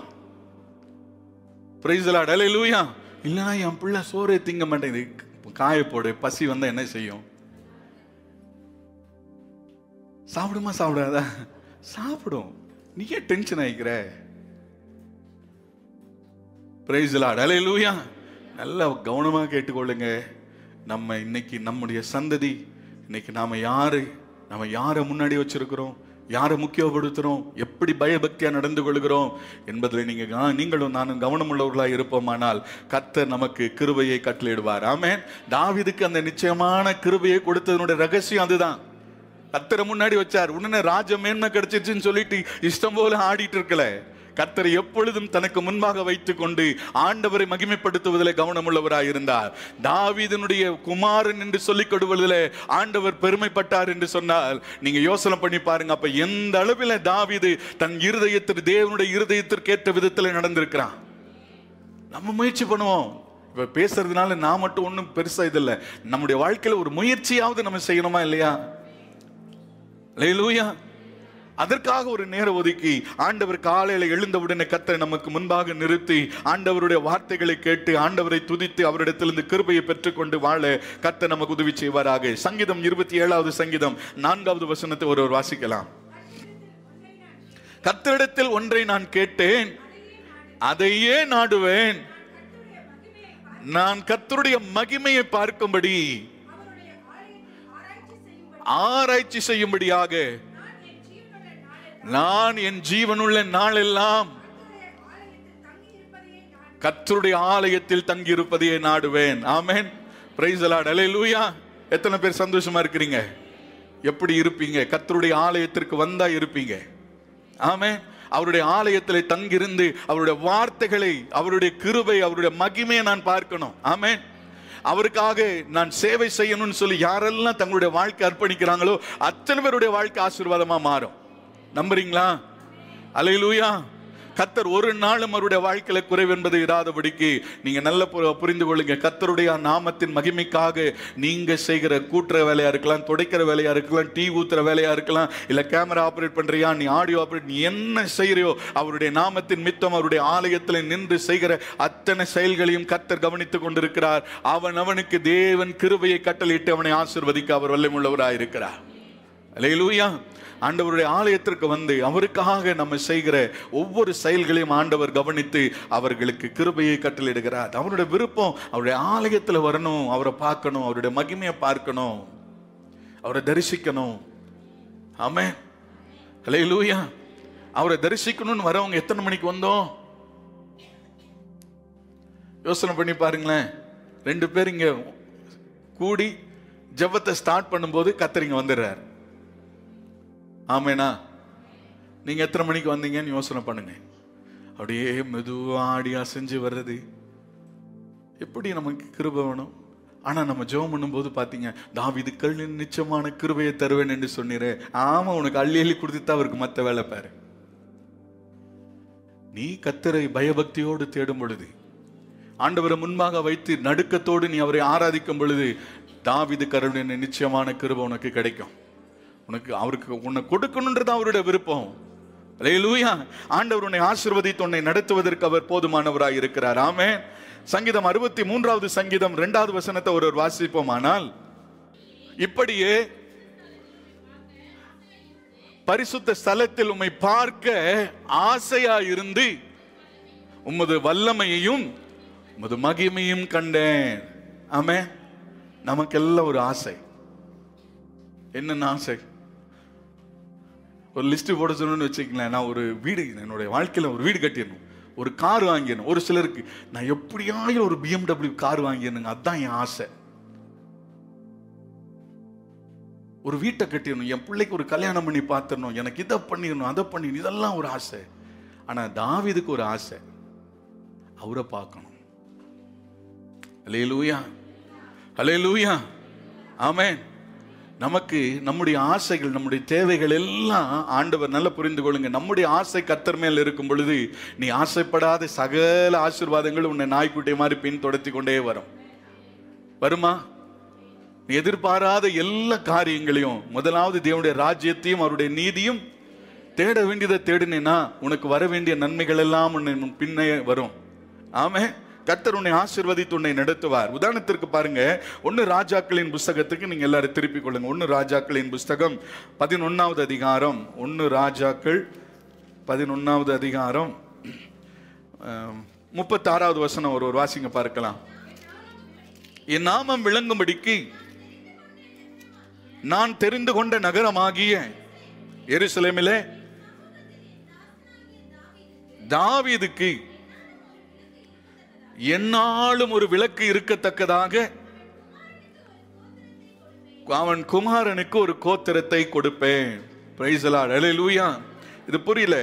பிரைஸ்லாட் லூயா இல்லைனா என் பிள்ளை சோறே திங்க மாட்டேங்குது. காயப்போடு பசி வந்தால் என்ன செய்யும்? சாப்பிடுமா சாப்பிடாதா? சாப்பிடும். நீ ஏன் டென்ஷன் ஆகிக்கிற பிரைஸ் லார்ட் லூயா நல்லா கவனமாக கேட்டுக்கொள்ளுங்க. நம்ம இன்னைக்கு நம்முடைய சந்ததி இன்னைக்கு நாம யார் நம்ம யாரை முன்னாடி வச்சிருக்கிறோம் யாரை முக்கியப்படுத்துகிறோம் எப்படி பயபக்தியாக நடந்து கொள்கிறோம் என்பதில் நீங்கள் கா- நீங்களும் நானும் கவனமுள்ளவர்களாக இருப்போமானால் கத்தர் நமக்கு கிருபையை கட்டளிடுவார் ஆமே தாவிதுக்கு அந்த நிச்சயமான கிருபையை கொடுத்ததனுடைய ரகசியம் அதுதான். கத்தரை முன்னாடி வச்சார். உடனே ராஜ மேன்மை கிடைச்சிருச்சுன்னு சொல்லிட்டு இஷ்டம் போல ஆடிட்டு இருக்கல. கர்த்தரை எப்பொழுதும் தனக்கு முன்பாக வைத்துக் கொண்டு ஆண்டவரை மகிமைப்படுத்துவதில் கவனமுள்ளவராக இருந்தார். தாவீதனுடைய குமாரன் என்று சொல்லிக் கொடுவதில் ஆண்டவர் பெருமைப்பட்டார் என்று சொன்னால் நீங்க யோசனை பண்ணி பாருங்க. அப்ப எந்த அளவில் தாவீது தன் இருதயத்திற்கு தேவனுடைய இருதயத்திற்கு ஏற்ற விதத்தில் நடந்திருக்கிறான். நம்ம முயற்சி பண்ணுவோம். இப்ப பேசுறதுனால நான் மட்டும் ஒன்றும் பெருசா இது இல்லை. நம்முடைய வாழ்க்கையில ஒரு முயற்சியாவது நம்ம செய்யணுமா இல்லையா? லேலூயா அதற்காக ஒரு நேரம் ஒதுக்கி ஆண்டவர் காலையில் எழுந்தவுடனே கத்தரை நமக்கு முன்பாக நிறுத்தி ஆண்டவருடைய வார்த்தைகளை கேட்டு ஆண்டவரை துதித்து அவரிடத்திலிருந்து கிருபையை பெற்றுக்கொண்டு வாழ கத்தை நமக்கு உதவி செய்வாராக. சங்கீதம் இருபத்தி ஏழாவது சங்கீதம் நான்காவது வசனத்தை ஒருவர் வாசிக்கலாம். கத்தரிடத்தில் ஒன்றை நான் கேட்டேன் அதையே நாடுவேன். நான் கத்தருடைய மகிமையை பார்க்கும்படி ஆராய்ச்சி செய்யும்படியாக நான் என் ஜீவனுள்ள நாளெல்லாம் கத்தருடைய ஆலயத்தில் தங்கியிருப்பதையே தங்கி இருப்பதையே நாடுவேன். ஆமேன். பிரைஸ் லார்ட் லூயா எத்தனை பேர் சந்தோஷமா இருக்கிறீங்க? எப்படி இருப்பீங்க? கத்தருடைய ஆலயத்திற்கு வந்தா இருப்பீங்க. ஆமே அவருடைய ஆலயத்தில் தங்கியிருந்து அவருடைய வார்த்தைகளை அவருடைய கிருபை அவருடைய மகிமையை நான் பார்க்கணும். ஆமேன். அவருக்காக நான் சேவை செய்யணும்னு சொல்லி யாரெல்லாம் தங்களுடைய வாழ்க்கை அர்ப்பணிக்கிறாங்களோ அத்தனை பேருடைய வாழ்க்கை ஆசீர்வாதமா மாறும். நம்புறீங்களா? அலையிலூயா கத்தர் ஒரு நாளும் அவருடைய வாழ்க்கையில குறைவு என்பது இராதபடிக்கு நீங்க நல்ல புரிந்து கொள்ளுங்க. கத்தருடைய நாமத்தின் மகிமைக்காக நீங்க செய்கிற கூட்டுற வேலையா இருக்கலாம் துடைக்கிற வேலையா இருக்கலாம் டீ ஊத்துற வேலையா இருக்கலாம் இல்ல கேமரா ஆபரேட் பண்றியா நீ ஆடியோ ஆப்ரேட் நீ என்ன செய்கிறியோ அவருடைய நாமத்தின் மித்தம் அவருடைய ஆலயத்தில் நின்று செய்கிற அத்தனை செயல்களையும் கத்தர் கவனித்துக் கொண்டிருக்கிறார். அவன் அவனுக்கு தேவன் கிருபையை கட்டளையிட்டு அவனை ஆசிர்வதிக்க அவர் வல்லமுள்ளவராயிருக்கிறார். அலையிலூயா ஆண்டவருடைய ஆலயத்திற்கு வந்து அவருக்காக நம்ம செய்கிற ஒவ்வொரு செயல்களையும் ஆண்டவர் கவனித்து அவர்களுக்கு கிருபையை கட்டளிடுகிறார் அவருடைய விருப்பம் அவருடைய ஆலயத்தில் வரணும் அவரை பார்க்கணும் அவருடைய மகிமையை பார்க்கணும் அவரை தரிசிக்கணும். ஆமே லூயா அவரை தரிசிக்கணும்னு வரவங்க எத்தனை மணிக்கு வந்தோம்? யோசனை பண்ணி பாருங்களேன். ரெண்டு பேர் இங்க கூடி ஜெபத்தை ஸ்டார்ட் பண்ணும்போது கத்தரிங்க வந்துடுறார். ஆமேனா? நீங்க எத்தனை மணிக்கு வந்தீங்கன்னு யோசனை பண்ணுங்க. அப்படியே மெதுவா ஆடி அசைஞ்சு வர்றது. எப்படி நமக்கு கிருப வேணும்? ஆனா நம்ம ஜெபம் பண்ணும்போது பாத்தீங்க தாவிது கல்லின் நிச்சயமான கிருபையை தருவேன் என்று சொன்னீரே. ஆமா உனக்கு அள்ளி அள்ளி கொடுத்துட்டா அவருக்கு மத்த வேலை பாரு. நீ கத்தரை பயபக்தியோடு தேடும் பொழுது ஆண்டவரை முன்பாக வைத்து நடுக்கத்தோடு நீ அவரை ஆராதிக்கும் பொழுது தாவிது கருவின் நிச்சயமான கிருபை உனக்கு கிடைக்கும். உனக்கு அவருக்கு உன்னை கொடுக்கணுன்றது அவருடைய விருப்பம். லூயா ஆண்டவர் உன்னை ஆசிர்வதித்து உன்னை நடத்துவதற்கு அவர் போதுமானவராய் இருக்கிறார். ஆமே சங்கீதம் அறுபத்தி மூன்றாவது சங்கீதம் இரண்டாவது வசனத்தை ஒருவர் வாசிப்போமானால் இப்படியே பரிசுத்த ஸ்தலத்தில் உம்மை பார்க்க ஆசையா இருந்து உமது வல்லமையையும் உமது மகிமையும் கண்டேன். ஆமே நமக்கெல்லாம் ஒரு ஆசை. என்னென்ன ஆசை? ஒரு லிஸ்ட்டு போட சொன்னு வச்சுக்கங்களேன். நான் ஒரு வீடு என்னுடைய வாழ்க்கையில் ஒரு வீடு கட்டிடணும். ஒரு கார் வாங்கிடணும். ஒரு சிலருக்கு நான் எப்படியாவது ஒரு பிஎம்டபிள்யூ கார் வாங்கிடணுங்க. அதுதான் என் ஆசை. ஒரு வீட்டை கட்டிடணும். என் பிள்ளைக்கு ஒரு கல்யாணம் பண்ணி பார்த்துடணும் எனக்கு இதை பண்ணிடணும் அதை பண்ணிடணும். இதெல்லாம் ஒரு ஆசை. ஆனால் தாவிதுக்கு ஒரு ஆசை. அவரை பார்க்கணும். அலேலூயா அலேலூயா ஆமேன் நமக்கு நம்முடைய ஆசைகள் நம்முடைய தேவைகள் எல்லாம் ஆண்டவர் நல்லா புரிந்து கொள்ளுங்க. நம்முடைய ஆசை கத்தர் மேல் இருக்கும் பொழுது நீ ஆசைப்படாத சகல ஆசிர்வாதங்கள் உன்னை நாய்க்குட்டி மாதிரி பின்தொடர்த்தி கொண்டே வரும். வருமா? நீ எதிர்பாராத எல்லா காரியங்களையும் முதலாவது தேவனுடைய ராஜ்யத்தையும் அவருடைய நீதியும் தேட வேண்டியதை தேடினேன்னா உனக்கு வர வேண்டிய நன்மைகள் எல்லாம் உன்னை பின்னே வரும். ஆமே கர்த்தர் உன்னை ஆசிர்வதித்து உன்னை நடத்துவார். உதாரணத்திற்கு பாருங்க ஒன்னு ராஜாக்களின் புஸ்தகத்துக்கு நீங்க எல்லாரும் திருப்பிக் கொள்ளுங்க. ஒன்னு ராஜாக்களின் புஸ்தகம் பதினொன்னாவது அதிகாரம். ஒன்னு ராஜாக்கள் பதினொன்னாவது அதிகாரம். முப்பத்தாறாவது வசனம் ஒரு ஒரு வாசிங்க பார்க்கலாம். என் நாமம் விளங்கும்படிக்கு நான் தெரிந்து கொண்ட நகரமாகிய எருசலேமிலே தாவீதுக்கு எந்நாளும் ஒரு விளக்கு இருக்கத்தக்கதாக அவன் குமாரனுக்கு ஒரு கோத்திரத்தை கொடுப்பேன். Praise the இது புரியல.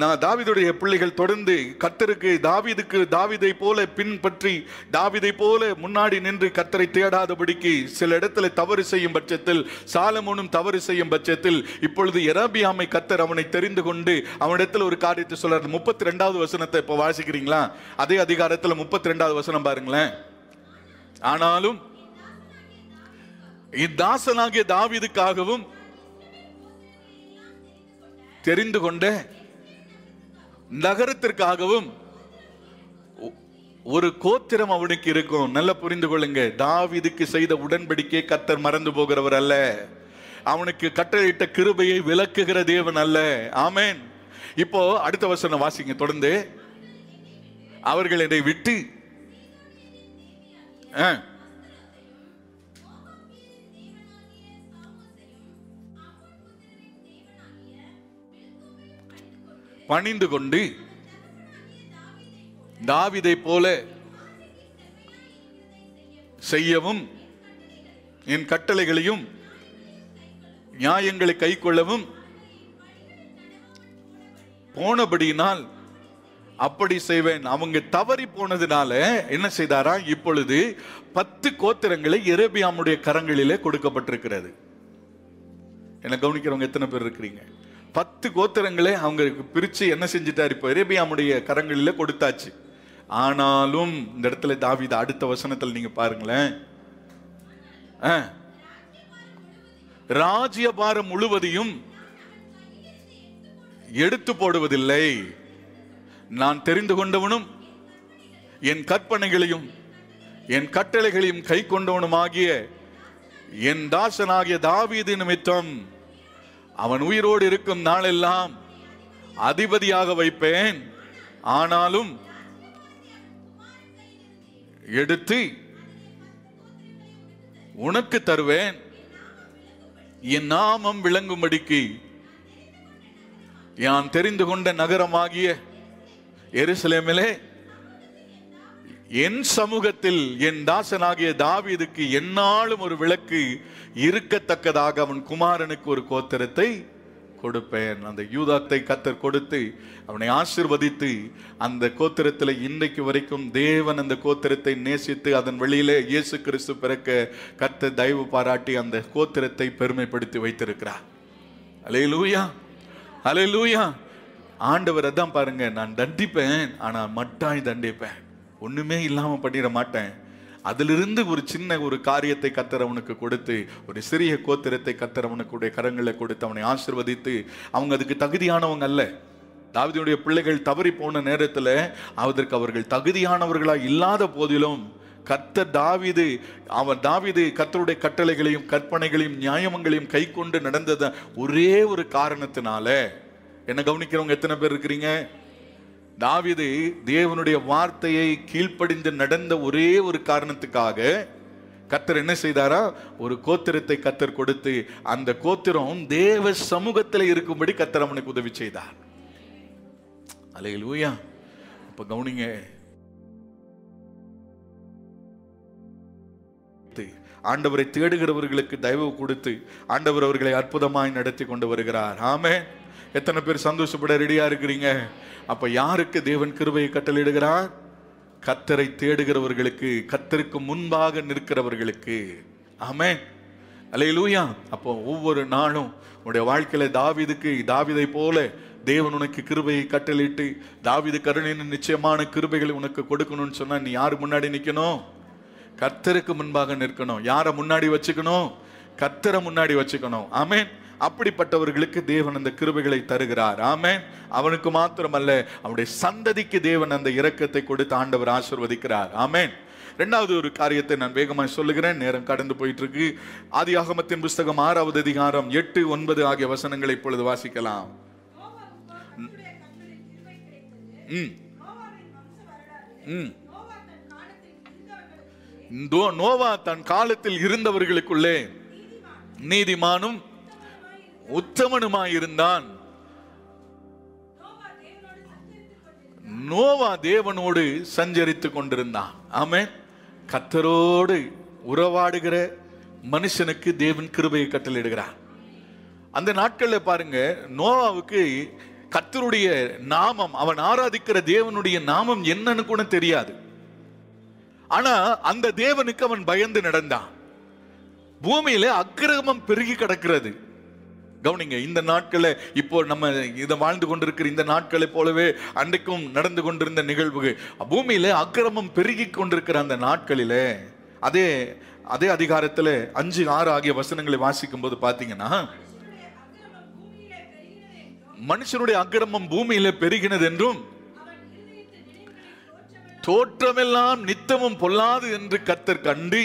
நான் தாவிதுடைய பிள்ளைகள் தொடர்ந்து கத்தருக்கு தாவிதுக்கு தாவிதை போல பின்பற்றி தாவிதை போல முன்னாடி நின்று கத்தரை தேடாதபடிக்கு சில இடத்துல தவறு செய்யும் பட்சத்தில் சாலமோனும் தவறு செய்யும் பட்சத்தில் இப்பொழுது எராபியாமை கத்தர் அவனை தெரிந்து கொண்டு அவனிடத்தில் ஒரு காரியத்தை சொல்றாரு. முப்பத்தி ரெண்டாவது வசனத்தை இப்போ வாசிக்கிறீங்களா? அதே அதிகாரத்தில் முப்பத்தி ரெண்டாவது வசனம் பாருங்களேன். ஆனாலும் இத்தாசனாகிய தாவிதுக்காகவும் தெரிந்து கொண்டு நகரத்திற்காகவும் ஒரு கோத்திரம் அவனுக்கு இருக்கும். நல்லா புரிந்து கொள்ளுங்க. தாவிதுக்கு செய்த உடன்படிக்கை கத்தர் மறந்து போகிறவர் அல்ல. அவனுக்கு கட்டளையிட்ட கிருபையை விளக்குகிற தேவன் அல்ல. ஆமேன். இப்போ அடுத்த வசனம் வாசிங்க. தொடர்ந்து. அவர்கள் என்னை விட்டு ஆ பணிந்து கொண்டு தாவிதை போல செய்யவும் என் கட்டளைகளையும் நியாயங்களை கைக்கொள்ளவும் போனபடியினால் அப்படி செய்வேன். அவங்க தவறி போனதுனால என்ன செய்தாரா? இப்பொழுது பத்து கோத்திரங்களை எரேபியாமுடைய கரங்களிலே கொடுக்கப்பட்டிருக்கிறது. என்ன கவனிக்கிறவங்க எத்தனை பேர் இருக்கிறீங்க? பத்து கோத்திரங்களை அவங்களுக்கு பிரித்து என்ன செஞ்சிட்டார்? இப்போ அரேபியாவுடைய கரங்களில் கொடுத்தாச்சு. ஆனாலும் இந்த இடத்துல தாவித அடுத்த வசனத்தில் நீங்கள் பாருங்களேன். ஆ. ராஜ்யபாரம் முழுவதையும் எடுத்து போடுவதில்லை. நான் தெரிந்து கொண்டவனும் என் கற்பனைகளையும் என் கட்டளைகளையும் கை கொண்டவனும் ஆகிய என் தாசனாகிய தாவீது நிமித்தம் அவன் உயிரோடு இருக்கும் நாளெல்லாம் அதிபதியாக வைப்பேன். ஆனாலும் எடுத்து உனக்கு தருவேன். என் நாமம் விளங்கும்படிக்கு யான் தெரிந்து கொண்ட நகரமாகிய எருசலேமிலே என் சமூகத்தில் என் தாசனாகிய தாவீதுக்கு எந்நாளும் ஒரு விளக்கு இருக்கத்தக்கதாக அவன் குமாரனுக்கு ஒரு கோத்திரத்தை கொடுப்பேன். அந்த யூதாத்தை கத்தர் கொடுத்து அவனை ஆசிர்வதித்து அந்த கோத்திரத்தில் இன்றைக்கு வரைக்கும் தேவன் அந்த கோத்திரத்தை நேசித்து அதன் வெளியிலே இயேசு கிறிஸ்து பிறக்க கத்த தயவு பாராட்டி அந்த கோத்திரத்தை பெருமைப்படுத்தி வைத்திருக்கிறார். அலே லூயா ஆண்டவர் தான் பாருங்க நான் தண்டிப்பேன் ஆனால் மட்டாய் தண்டிப்பேன். ஒன்றுமே இல்லாமல் பண்ணிட மாட்டேன். அதிலிருந்து ஒரு சின்ன ஒரு காரியத்தை கத்துறவனுக்கு கொடுத்து ஒரு சிறிய கோத்திரத்தை கத்தரவனுக்குடைய கரங்களை கொடுத்து அவனை ஆசிர்வதித்து அவங்க அதுக்கு தகுதியானவங்க அல்ல. தாவிதியுடைய பிள்ளைகள் தவறி போன நேரத்தில் அதற்கு அவர்கள் தகுதியானவர்களாக இல்லாத போதிலும் கத்த தாவிது அவன் தாவிது கர்த்தருடைய கட்டளைகளையும் கற்பனைகளையும் நியாயமங்களையும் கை கொண்டு நடந்தத ஒரே ஒரு காரணத்தினால. என்ன கவனிக்கிறவங்க எத்தனை பேர் இருக்கிறீங்க? தாவிது தேவனுடைய வார்த்தையை கீழ்ப்படிந்து நடந்த ஒரே ஒரு காரணத்துக்காக கத்தர் என்ன செய்தாரா? ஒரு கோத்திரத்தை கத்தர் கொடுத்து அந்த கோத்திரம் தேவ சமூகத்தில் இருக்கும்படி கத்தர் அவனுக்கு உதவி செய்தார். அலையிலூயா அப்ப கவுனிங்க. ஆண்டவரை தேடுகிறவர்களுக்கு தயவு கொடுத்து ஆண்டவர் அவர்களை அற்புதமாய் நடத்தி கொண்டு வருகிறார். ஆமே எத்தனை பேர் சந்தோஷப்பட ரெடியா இருக்கிறீங்க? அப்ப யாருக்கு தேவன் கிருபையை கட்டளையிடுகிறார்? கத்தரை தேடுகிறவர்களுக்கு கத்தருக்கு முன்பாக நிற்கிறவர்களுக்கு. ஆமே அலையிலூயா அப்போ ஒவ்வொரு நாளும் உன்னுடைய வாழ்க்கையில தாவிதுக்கு தாவிதை போல தேவன் உனக்கு கிருபையை கட்டளிட்டு தாவீது கருணையின் நிச்சயமான கிருபைகளை உனக்கு கொடுக்கணும்னு சொன்னா நீ யாரு முன்னாடி நிற்கணும் கர்த்தருக்கு முன்பாக நிற்கணும். யாரை முன்னாடி வச்சுக்கணும்? கர்த்தரை முன்னாடி வச்சுக்கணும். ஆமேன். அப்படிப்பட்டவர்களுக்கு தேவன் அந்த கிருபைகளை தருகிறார். ஆமே அவனுக்கு மாத்திரமல்ல அவனுடைய சந்ததிக்கு தேவன் அந்த இரக்கத்தை கொடுத்து ஆண்டவர் ஆசிர்வதிக்கிறார். ஆமேன். ரெண்டாவது ஒரு காரியத்தை நான் வேகமாக சொல்லுகிறேன். நேரம் கடந்து போயிட்டு இருக்கு ஆதியாகமத்தின் புஸ்தகம் ஆறாவது அதிகாரம் எட்டு ஒன்பது ஆகிய வசனங்களை இப்பொழுது வாசிக்கலாம். ம். ம். நோவா தன் காலத்தில் இருந்தவர்களுக்குள்ளே நீதிமானும் உத்தமனுமாயிருந்தான். நோவா தேவனோடு சஞ்சரித்துக் நோவா தேவனோடு கொண்டிருந்தான். ஆமேன். கத்தரோடு உறவாடுகிற மனுஷனுக்கு தேவன் கிருபையை கட்டளிடுகிறார் அந்த நாட்களில் பாருங்க நோவாவுக்கு கத்தருடைய நாமம் அவன் ஆராதிக்கிற தேவனுடைய நாமம் என்னன்னு கூட தெரியாது. ஆனா அந்த தேவனுக்கு அவன் பயந்து நடந்தான். பூமியில அக்கிரமம் பெருகி கிடக்கிறது. கவனிங்க இந்த நாட்களை இப்போ நம்ம இதை வாழ்ந்து கொண்டிருக்கிற இந்த நாட்களை போலவே அன்றைக்கும் நடந்து கொண்டிருந்த நிகழ்வுகள். பூமியில அக்கிரமம் பெருகி கொண்டிருக்கிற அந்த நாட்களிலே அதே அதே அதிகாரத்துல அஞ்சு ஆறு ஆகிய வசனங்களை வாசிக்கும் போது பார்த்தீங்கன்னா மனுஷனுடைய அக்கிரமம் பூமியில பெருகினது என்றும் தோற்றமெல்லாம் நித்தமும் பொல்லாது என்று கத்தர் கண்டு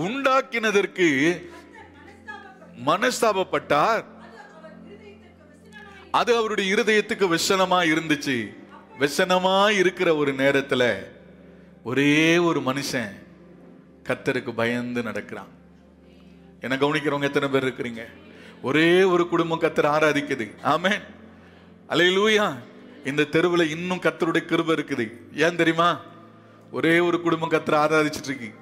உண்டாக்கினதற்கு மனஸ்தாபப்பட்டார். அது அவருடைய இருதயத்துக்கு விசனமாய் விஷனமா இருந்துச்சு. விஷனமா இருக்கிற ஒரு நேரத்துல ஒரே ஒரு மனுஷன் கத்தருக்கு பயந்து நடக்கிறான். என்ன கவனிக்கிறவங்க எத்தனை பேர் இருக்கிறீங்க? ஒரே ஒரு குடும்பம் கத்தர் ஆராதிக்குது. ஆமென். அலையிலூயா இந்த தெருவில் இன்னும் கத்தருடைய கிருப இருக்குது. ஏன் தெரியுமா? ஒரே ஒரு குடும்பம் கத்தர் ஆராதிச்சிட்டு இருக்கு.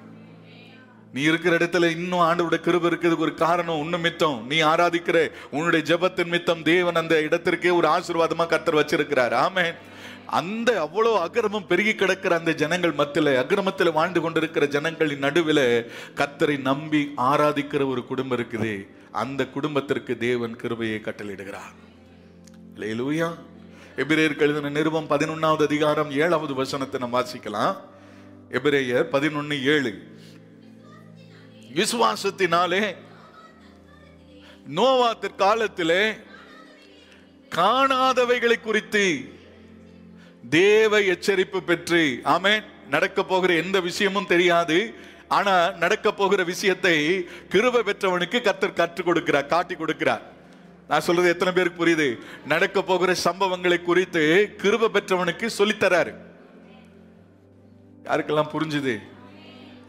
நீ இருக்கிற இடத்துல இன்னும் ஆண்டவருடைய கிருப இருக்கிறதுக்கு ஒரு காரணம் உன்ன மித்தம். நீ ஆராதிக்கிற உன்னுடைய ஜபத்தின் மித்தம் தேவன் அந்த இடத்திற்கே ஒரு ஆசீர்வாதமா கத்தர் வச்சிருக்கிறார். ஆமே அந்த அவ்வளோ அக்கிரமம் பெருகி கிடக்கிற அந்த ஜனங்கள் மத்தியில அக்கிரமத்தில் வாழ்ந்து கொண்டிருக்கிற ஜனங்களின் நடுவில் கத்தரை நம்பி ஆராதிக்கிற ஒரு குடும்பம் இருக்குது. அந்த குடும்பத்திற்கு தேவன் கிருபையை கட்டளிடுகிறார் லேலூயா எபிரேயர் எழுதின நிருபம் பதினொன்னாவது அதிகாரம் ஏழாவது வசனத்தை நம்ம வாசிக்கலாம். எபிரேயர் பதினொன்னு ஏழு. விசுவாசத்தினாலே நோவாத்திற் காலத்திலே காணாதவைகளை குறித்து தேவ எச்சரிப்பு பெற்று ஆமே நடக்க போகிற எந்த விஷயமும் தெரியாது ஆனா நடக்க போகிற விஷயத்தை கிருபை பெற்றவனுக்கு கத்தர் கற்றுக் கொடுக்கிறார் காட்டி கொடுக்கிறார். நான் சொல்றது எத்தனை பேருக்கு புரியுது? நடக்க போகிற சம்பவங்களை குறித்து கிருபை பெற்றவனுக்கு சொல்லித்தராரு யாருக்கெல்லாம் புரிஞ்சுது?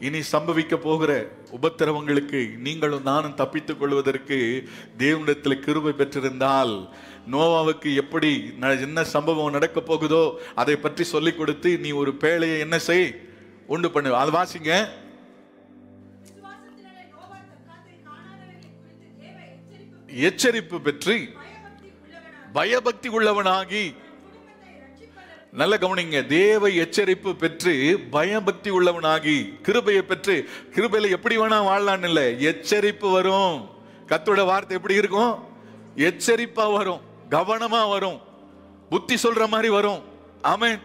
இனி சம்பவிக்க போகிற உபத்திரவங்களுக்கு நீங்களும் நானும் தப்பித்துக் கொள்வதற்கு தேவனிடத்தில் கிருபை பெற்றிருந்தால் நோவாவுக்கு எப்படி ந- என்ன சம்பவம் நடக்க போகுதோ அதை பற்றி சொல்லிக் கொடுத்து நீ ஒரு பேழையை என்ன செய்? உண்டு பண்ணு. அது வாசிங்க. எச்சரிப்பு பெற்று பயபக்தி உள்ளவனாகி நல்ல கவனிங்க தேவ எச்சரிப்பு பெற்று பயபக்தி உள்ளவனாகி கிருபையை பெற்று கிருபையில எப்படி வேணா வாழலான்னு இல்லை எச்சரிப்பு வரும். கத்தோட வார்த்தை எப்படி இருக்கும்? எச்சரிப்பா வரும் கவனமா வரும் புத்தி சொல்ற மாதிரி வரும். ஆமென்.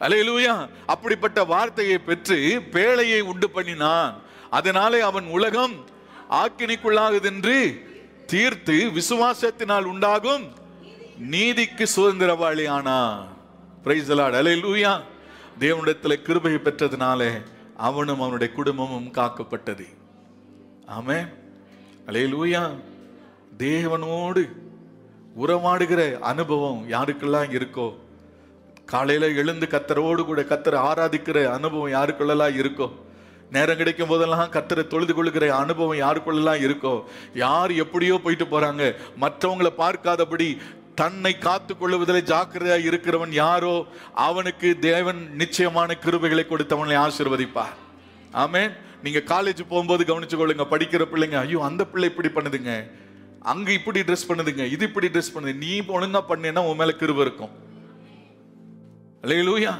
அலையிலூயா அப்படிப்பட்ட வார்த்தையை பெற்று பேழையை உண்டு பண்ணினான் அதனாலே அவன் உலகம் ஆக்கினிக்குள்ளாகுதென்று தீர்த்து விசுவாசத்தினால் உண்டாகும் நீதிக்கு சுதந்திரவாளி ஆனான் பிரைஸ் அலை லூயா தேவனிடத்தில் கிருபை பெற்றதுனாலே அவனும் அவனுடைய குடும்பமும் காக்கப்பட்டது. ஆமேன். அலை லூயா தேவனோடு உறவாடுகிற அனுபவம் யாருக்கெல்லாம் இருக்கோ காலையில் எழுந்து கத்தரோடு கூட கத்தரை ஆராதிக்கிற அனுபவம் யாருக்குள்ளெல்லாம் இருக்கோ நேரம் கிடைக்கும் போதெல்லாம் கத்தரை தொழுது கொள்கிற அனுபவம் யாருக்குள்ளெல்லாம் இருக்கோ யார் எப்படியோ போயிட்டு போகிறாங்க மற்றவங்களை பார்க்காதபடி தன்னை காத்து கொள்ளுவதில் ஜாக்கிரதையா இருக்கிறவன் யாரோ அவனுக்கு தேவன் நிச்சயமான கிருபைகளை கொடுத்தவனை ஆசிர்வதிப்பார். ஆமேன். நீங்க காலேஜ் போகும்போது கவனிச்சு கொள்ளுங்க படிக்கிற பிள்ளைங்க ஐயோ அந்த பிள்ளை இப்படி பண்ணுதுங்க. அங்க இப்படி ட்ரெஸ் பண்ணுதுங்க இது இப்படி ட்ரெஸ் பண்ணுது. நீ ஒழுங்கா பண்ணேன்னா உன் மேல கிருபை இருக்கும். அல்லேலூயா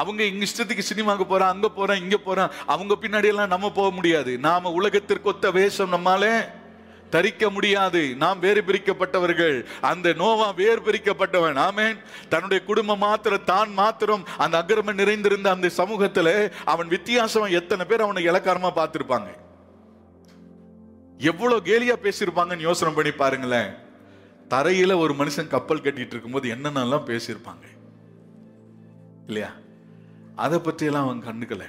அவங்க இங்க இஷ்டத்துக்கு சினிமாவுக்கு போறான் அங்க போறான் இங்க போறான் அவங்க பின்னாடி எல்லாம் நம்ம போக முடியாது. நாம உலகத்திற்கு ஒத்த வேஷம் நம்மாலே தரிக்க முடியாது. நாம் வேறு பிரிக்கப்பட்டவர்கள். அந்த நோவா வேறு பிரிக்கப்பட்டவன். ஆமேன். தன்னுடைய குடும்பம் மாத்திரம் தான் மாத்திரம் அந்த அக்கிரமம் நிறைந்திருந்த அந்த சமூகத்தில் அவன் வித்தியாசம் எத்தனை பேர் அவனை இலக்காரமா பார்த்திருப்பாங்க. எவ்வளவு கேலியா பேசியிருப்பாங்கன்னு யோசனை பண்ணி பாருங்களேன். தரையில ஒரு மனுஷன் கப்பல் கட்டிட்டு இருக்கும்போது என்னென்னலாம் பேசியிருப்பாங்க. இல்லையா? அதை பற்றியெல்லாம் அவன் கண்ணுக்கலை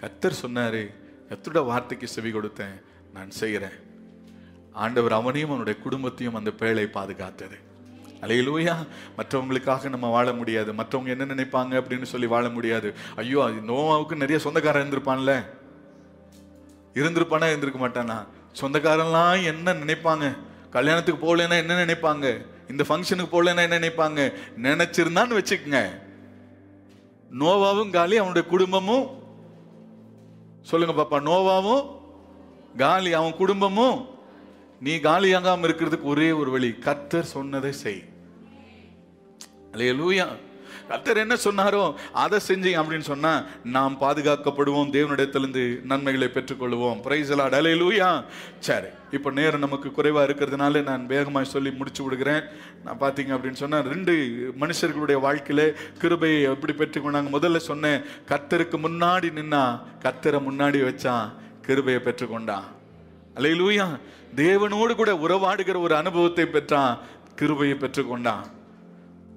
கத்தர் சொன்னாரு கத்தரோட வார்த்தைக்கு செவி கொடுத்தேன்? நான் செய்கிறேன். ஆண்டவர் அவனையும் அவனுடைய குடும்பத்தையும் அந்த பேழை பாதுகாத்தது. அலையிலூயா மற்றவங்களுக்காக நம்ம வாழ முடியாது. மற்றவங்க என்ன நினைப்பாங்க அப்படின்னு சொல்லி வாழ முடியாது. ஐயோ அது நோவாவுக்கு நிறைய சொந்தக்காரன் இருந்திருப்பான்ல. இருந்திருப்பானா இருந்திருக்க மாட்டானா? சொந்தக்காரன்லாம் என்ன நினைப்பாங்க? கல்யாணத்துக்கு போகலன்னா என்ன நினைப்பாங்க? இந்த ஃபங்க்ஷனுக்கு போகலன்னா என்ன நினைப்பாங்க? நினைச்சிருந்தான்னு வச்சுக்கோங்க. நோவாவும் காலி அவனுடைய குடும்பமும். சொல்லுங்க பாப்பா நோவாவும் காலி அவன் குடும்பமும். நீ காலியாகாம இருக்கிறதுக்கு ஒரே ஒரு வழி கத்தர் சொன்னதை செய். லூயா கர்த்தர் என்ன சொன்னாரோ அதை செஞ்சீங்க அப்படின்னு சொன்னா நாம் பாதுகாக்கப்படுவோம் தேவனிடத்திலிருந்து நன்மைகளை பெற்றுக்கொள்வோம். பிரைசலா லூயா சரி இப்போ நேரம் நமக்கு குறைவாக இருக்கிறதுனால நான் வேகமாக சொல்லி முடிச்சு விடுகிறேன். நான் பார்த்தீங்க அப்படின்னு சொன்னால் ரெண்டு மனுஷர்களுடைய வாழ்க்கையில் கிருபையை எப்படி பெற்றுக்கொண்டாங்க முதல்ல சொன்னேன் கர்த்தருக்கு முன்னாடி நின்னா கத்தரை முன்னாடி வச்சான் கிருபையை பெற்றுக்கொண்டான் லூயா தேவனோடு கூட உறவாடுகிற ஒரு அனுபவத்தை பெற்றான் கிருபையை பெற்றுக்கொண்டான்.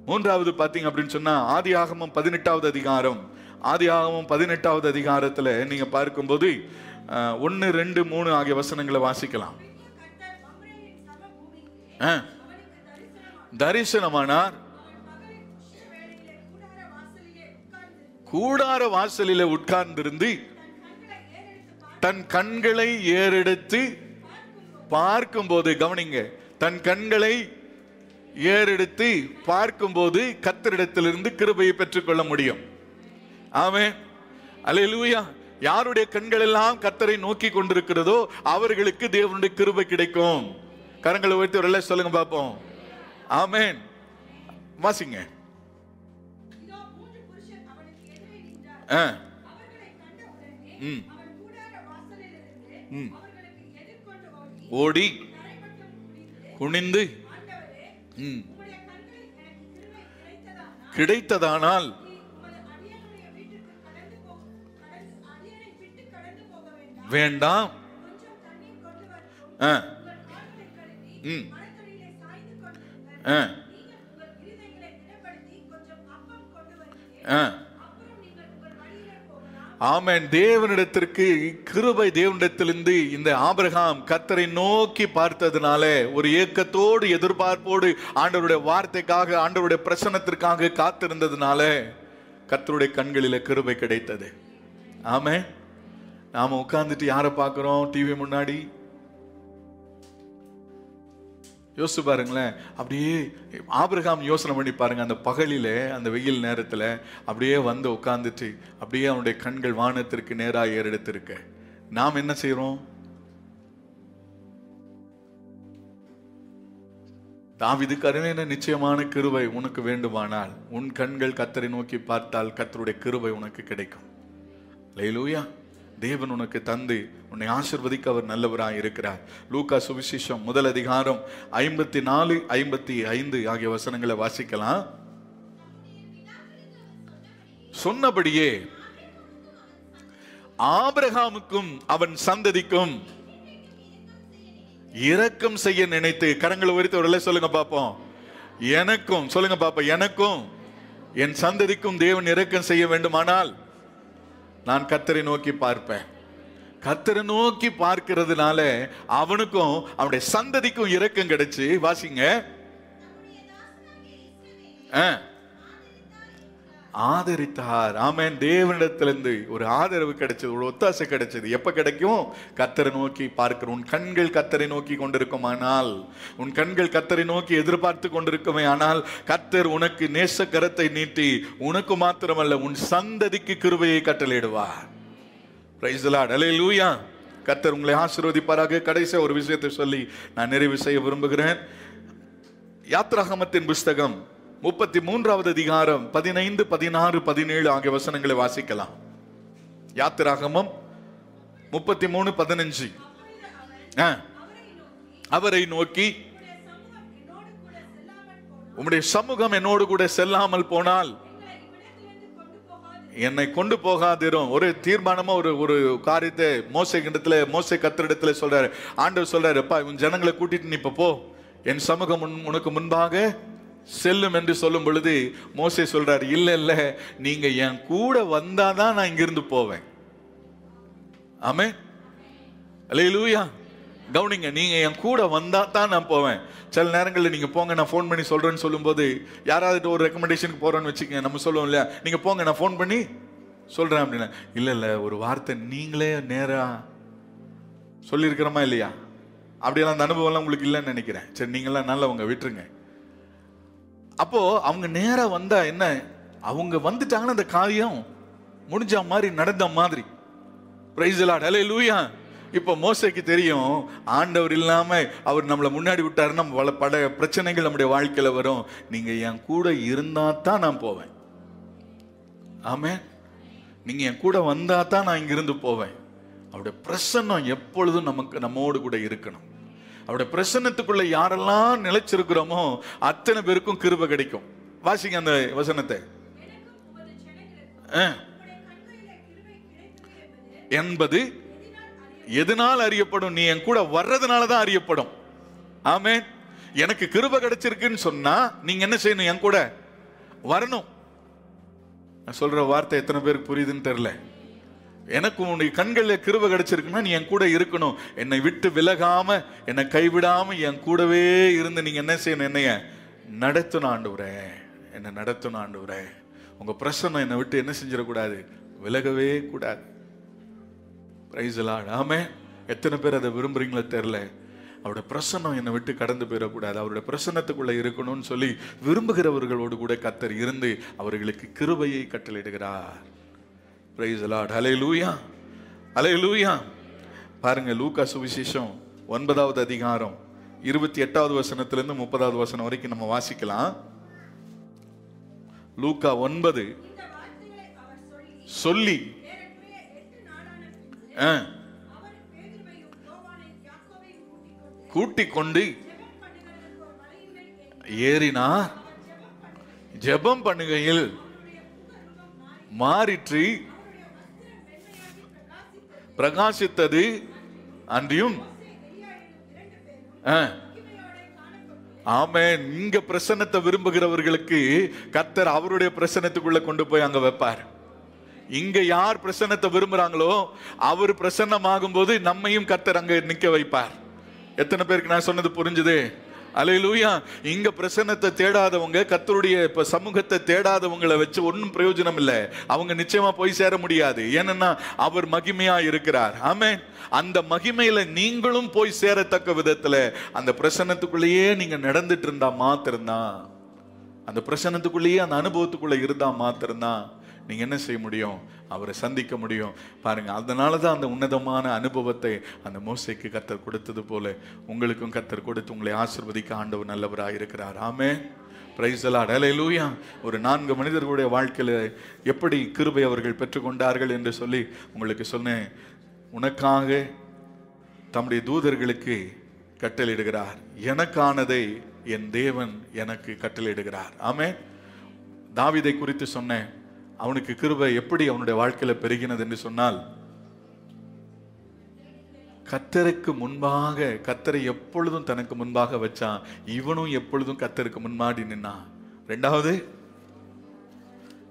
மூன்றாவது பார்த்தீங்க அப்படின்னு சொன்னா ஆதி ஆகமம் பதினெட்டாவது அதிகாரம். ஆதி ஆகமம் பதினெட்டாவது அதிகாரத்துல நீங்க பார்க்கும்போது ஒன்று ரெண்டு மூணு ஆகிய வசனங்களை வாசிக்கலாம். தரிசனமானார். கூடார வாசலில் உட்கார்ந்திருந்து வாசலில உட்கார்ந்திருந்து தன் கண்களை ஏறெடுத்து பார்க்கும்போது கவனிங்க தன் கண்களை ஏறெடுத்து பார்க்கும்போது கத்தரிடத்திலிருந்து கிருபையை பெற்றுக்கொள்ள முடியும். ஆமே அல்லேலூயா. யாருடைய கண்கள் எல்லாம் கத்தரை நோக்கி கொண்டிருக்கிறதோ அவர்களுக்கு தேவனுடைய கிருபை கிடைக்கும். கரங்களை உயர்த்தி ஒரு சொல்லுங்க பார்ப்போம். ஆமென். வாசிங்க. ஆ, ம். ம். ஓடி குனிந்து ம், கிடைத்ததானால் வேண்டாம் ஆ, ம். ஆ, ஆமேன். தேவனிடத்திற்கு கிருபை தேவனிடத்திலிருந்து இந்த ஆபிரகாம் கத்தரை நோக்கி பார்த்ததுனால ஒரு ஏக்கத்தோடு எதிர்பார்ப்போடு ஆண்டவருடைய வார்த்தைக்காக ஆண்டவருடைய பிரசனத்திற்காக காத்திருந்ததுனால கத்தருடைய கண்களில் கிருபை கிடைத்தது. ஆமே நாம உட்காந்துட்டு யாரை பார்க்குறோம்? டிவி முன்னாடி? யோசிச்சு பாருங்களேன். அப்படியே ஆபிரகாம் யோசனை பண்ணி பாருங்க அந்த பகலில் அந்த வெயில் நேரத்துல அப்படியே வந்து உட்காந்துட்டு அப்படியே அவனுடைய கண்கள் வானத்திற்கு நேராக ஏறெடுத்திருக்க. நாம் என்ன செய்றோம்? தாவிதுக்கு அருமையான நிச்சயமான கிருபை உனக்கு வேண்டுமானால் உன் கண்கள் கத்தரை நோக்கி பார்த்தால் கத்தருடைய கிருபை உனக்கு கிடைக்கும். லைலூயா தேவன் உனக்கு தந்து உன்னை ஆசிர்வதிக்க அவர் நல்லவராக இருக்கிறார். லூக்கா சுவிசேஷம் முதல் அதிகாரம் ஐம்பத்தி நாலு ஐம்பத்தி ஐந்து ஆகிய வசனங்களை வாசிக்கலாம். சொன்னபடியே ஆபிரகாமுக்கும் அவன் சந்ததிக்கும் இரக்கம் செய்ய நினைத்து கரங்களை உரித்து ஒரு சொல்லுங்க பார்ப்போம் எனக்கும் சொல்லுங்க பாப்பா எனக்கும் என் சந்ததிக்கும் தேவன் இரக்கம் செய்ய வேண்டுமானால் நான் கத்தரை நோக்கி பார்ப்பேன் கத்தரை நோக்கி பார்க்கிறதுனால அவனுக்கும் அவனுடைய சந்ததிக்கும் இரக்கம் கிடைச்சு வாசிங்க ஆ. ஆதரித்தார். ஆமேன். தேவனிடத்திலிருந்து ஒரு ஆதரவு கிடைச்சது ஒரு ஒத்தாசை கிடைச்சது. எப்போ கிடைக்கும்? கத்தரை நோக்கி பார்க்கிற உன் கண்கள் கத்தரை நோக்கி கொண்டிருக்குமானால் உன் கண்கள் கத்தரை நோக்கி எதிர்பார்த்து கொண்டிருக்குமே ஆனால் கத்தர் உனக்கு நேச கரத்தை நீட்டி உனக்கு மாத்திரமல்ல உன் சந்ததிக்கு கிருபையை கட்டளையிடுவார். பிரைஸ் லார்ட் லூயா கத்தர் உங்களை ஆசீர்வதிப்பாராக. கடைசியாக ஒரு விஷயத்தை சொல்லி நான் நிறைவு செய்ய விரும்புகிறேன். யாத்ராகமத்தின் புஸ்தகம் முப்பத்தி மூன்றாவது அதிகாரம் பதினைந்து பதினாறு பதினேழு ஆகிய வசனங்களை வாசிக்கலாம். யாத்திராகமம் முப்பத்தி மூணு பதினஞ்சு. ஆ. அவரை நோக்கி உம்முடைய சமூகம் என்னோடு கூட செல்லாமல் போனால் என்னை கொண்டு போகாதிரும். ஒரு தீர்மானமா ஒரு ஒரு காரியத்தை மோசை கிண்டத்துல மோசை கத்திரிடத்துல சொல்றாரு. ஆண்டவர் சொல்றாரு அப்பா உன் ஜனங்களை கூட்டிட்டு நீ இப்ப போ. என் சமூகம் உன்- உனக்கு முன்பாக செல்லும் என்று சொல்லும் பொழுது மோசே சொல்றார் இல்லை இல்லை நீங்க என் கூட வந்தாதான் நான் இங்கிருந்து போவேன். ஆமே அல்லேலூயா கவனிங்க நீங்க என் கூட வந்தா தான் நான் போவேன். சில நேரங்களில் நீங்க போங்க நான் ஃபோன் பண்ணி சொல்றேன்னு சொல்லும்போது யாராவது ஒரு ரெக்கமெண்டேஷனுக்கு போறோன்னு வச்சுக்கங்க நம்ம சொல்லுவோம் இல்லையா? நீங்க போங்க நான் ஃபோன் பண்ணி சொல்றேன் அப்படின்னா இல்லை இல்லை ஒரு வார்த்தை நீங்களே நேரா சொல்லியிருக்கிறோமா இல்லையா? அப்படியெல்லாம் அந்த அனுபவம்லாம் உங்களுக்கு இல்லைன்னு நினைக்கிறேன். சரி நீங்களாம் நல்லவங்க விட்டுருங்க. அப்போ அவங்க நேரா வந்தா என்ன? அவங்க வந்துட்டாங்கன்னா அந்த காரியம் முடிஞ்ச மாதிரி நடந்த மாதிரி. பிரைஸ் லார்ட் லூயா இப்போ மோசைக்கு தெரியும் ஆண்டவர் இல்லாம அவர் நம்மளை முன்னாடி விட்டாருன்னா பல பல பிரச்சனைகள் நம்முடைய வாழ்க்கையில வரும். நீங்க என் கூட இருந்தா தான் நான் போவேன். ஆமே நீங்க என் கூட வந்தா தான் நான் இங்கிருந்து போவேன். அவருடைய பிரசன்னம் எப்பொழுதும் நமக்கு நம்மோடு கூட இருக்கணும். அவருடைய பிரசன்னத்துக்குள்ள யாரெல்லாம் நிலைச்சிருக்கிறோமோ அத்தனை பேருக்கும் கிருப கிடைக்கும். வாசிங்க அந்த வசனத்தை. ஆ. என்பது எதனால் அறியப்படும்? நீ என் கூட வர்றதுனால தான் அறியப்படும். ஆமே எனக்கு கிருபை கிடைச்சிருக்குன்னு சொன்னா நீங்க என்ன செய்யணும்? என் கூட வரணும். நான் சொல்ற வார்த்தை எத்தனை பேருக்கு புரியுதுன்னு தெரியல. எனக்கு உன்னுடைய கண்களில் கிருப கிடைச்சிருக்குன்னா நீ என் கூட இருக்கணும். என்னை விட்டு விலகாம என்னை கைவிடாம என் கூடவே இருந்து நீங்க என்ன செய்யணும்? என்னைய நடத்தணும் ஆண்டவரே என்னை நடத்தணும் ஆண்டவரே. உங்க பிரசன்னம் என்னை விட்டு என்ன செஞ்சிடக்கூடாது? விலகவே கூடாது. பிரைஸ் ஆடாம ஆமே எத்தனை பேர் அதை விரும்புறீங்களோ தெரில அவருடைய பிரசன்னம் என்னை விட்டு கடந்து போயிடக்கூடாது. அவருடைய பிரசன்னத்துக்குள்ளே இருக்கணும்னு சொல்லி விரும்புகிறவர்களோடு கூட கத்தர் இருந்து அவர்களுக்கு கிருபையை கட்டளையிடுகிறார். பிரைஸ் லாட் அலை லூயா அலை லூயா பாருங்க லூக்கா சுவிசேஷம் ஒன்பதாவது அதிகாரம் இருபத்தி எட்டாவது வசனத்திலிருந்து முப்பதாவது வசனம் வரைக்கும் நம்ம வாசிக்கலாம். லூக்கா ஒன்பது. சொல்லி. ஆ, கூட்டிக் கொண்டு ஏறினா ஜெபம் பண்ணுகையில் மாறிற்று. பிரகாசித்தது அன்றியும். ஆமே இங்க பிரசன்னத்தை விரும்புகிறவர்களுக்கு கர்த்தர் அவருடைய பிரசன்னத்துக்குள்ள கொண்டு போய் அங்க வைப்பார். இங்க யார் பிரசன்னத்தை விரும்புறாங்களோ அவர் பிரசன்னமாகும் போது நம்மையும் கர்த்தர் அங்க நிக்க வைப்பார். எத்தனை பேருக்கு நான் சொன்னது புரிஞ்சுது? அலையிலூயா இங்க பிரசன்னத்தை தேடாதவங்க கத்தருடைய இப்ப சமூகத்தை தேடாதவங்களை வச்சு ஒன்றும் பிரயோஜனம் இல்லை அவங்க நிச்சயமா போய் சேர முடியாது. ஏன்னா அவர் மகிமையா இருக்கிறார். ஆமே அந்த மகிமையில நீங்களும் போய் சேரத்தக்க விதத்துல அந்த பிரசன்னத்துக்குள்ளேயே நீங்க நடந்துட்டு இருந்தா மாத்திருந்தான் அந்த பிரசன்னத்துக்குள்ளேயே அந்த அனுபவத்துக்குள்ள இருந்தா மாத்திருந்தான் நீங்கள் என்ன செய்ய முடியும்? அவரை சந்திக்க முடியும். பாருங்கள் அதனால தான் அந்த உன்னதமான அனுபவத்தை அந்த மோசைக்கு கத்தர் கொடுத்தது போல உங்களுக்கும் கத்தர் கொடுத்து உங்களை ஆசிர்வதிக்க ஆண்டவர் நல்லவராக இருக்கிறார். ஆமே பிரைசலாட் லூயா ஒரு நான்கு மனிதர்களுடைய வாழ்க்கையில் எப்படி கிருபை அவர்கள் பெற்றுக்கொண்டார்கள் என்று சொல்லி உங்களுக்கு சொன்னேன். உனக்காக தம்முடைய தூதர்களுக்கு கட்டளிடுகிறார் எனக்கானதை என் தேவன் எனக்கு கட்டளையிடுகிறார். ஆமே தாவிதை குறித்து சொன்னேன். அவனுக்கு கிருபை எப்படி அவனுடைய வாழ்க்கையில பெருகினது என்று சொன்னால் கத்தருக்கு முன்பாக கத்தரை எப்பொழுதும் தனக்கு முன்பாக வச்சான் இவனும் எப்பொழுதும் கத்தருக்கு முன்மாடி நின்னான் ரெண்டாவது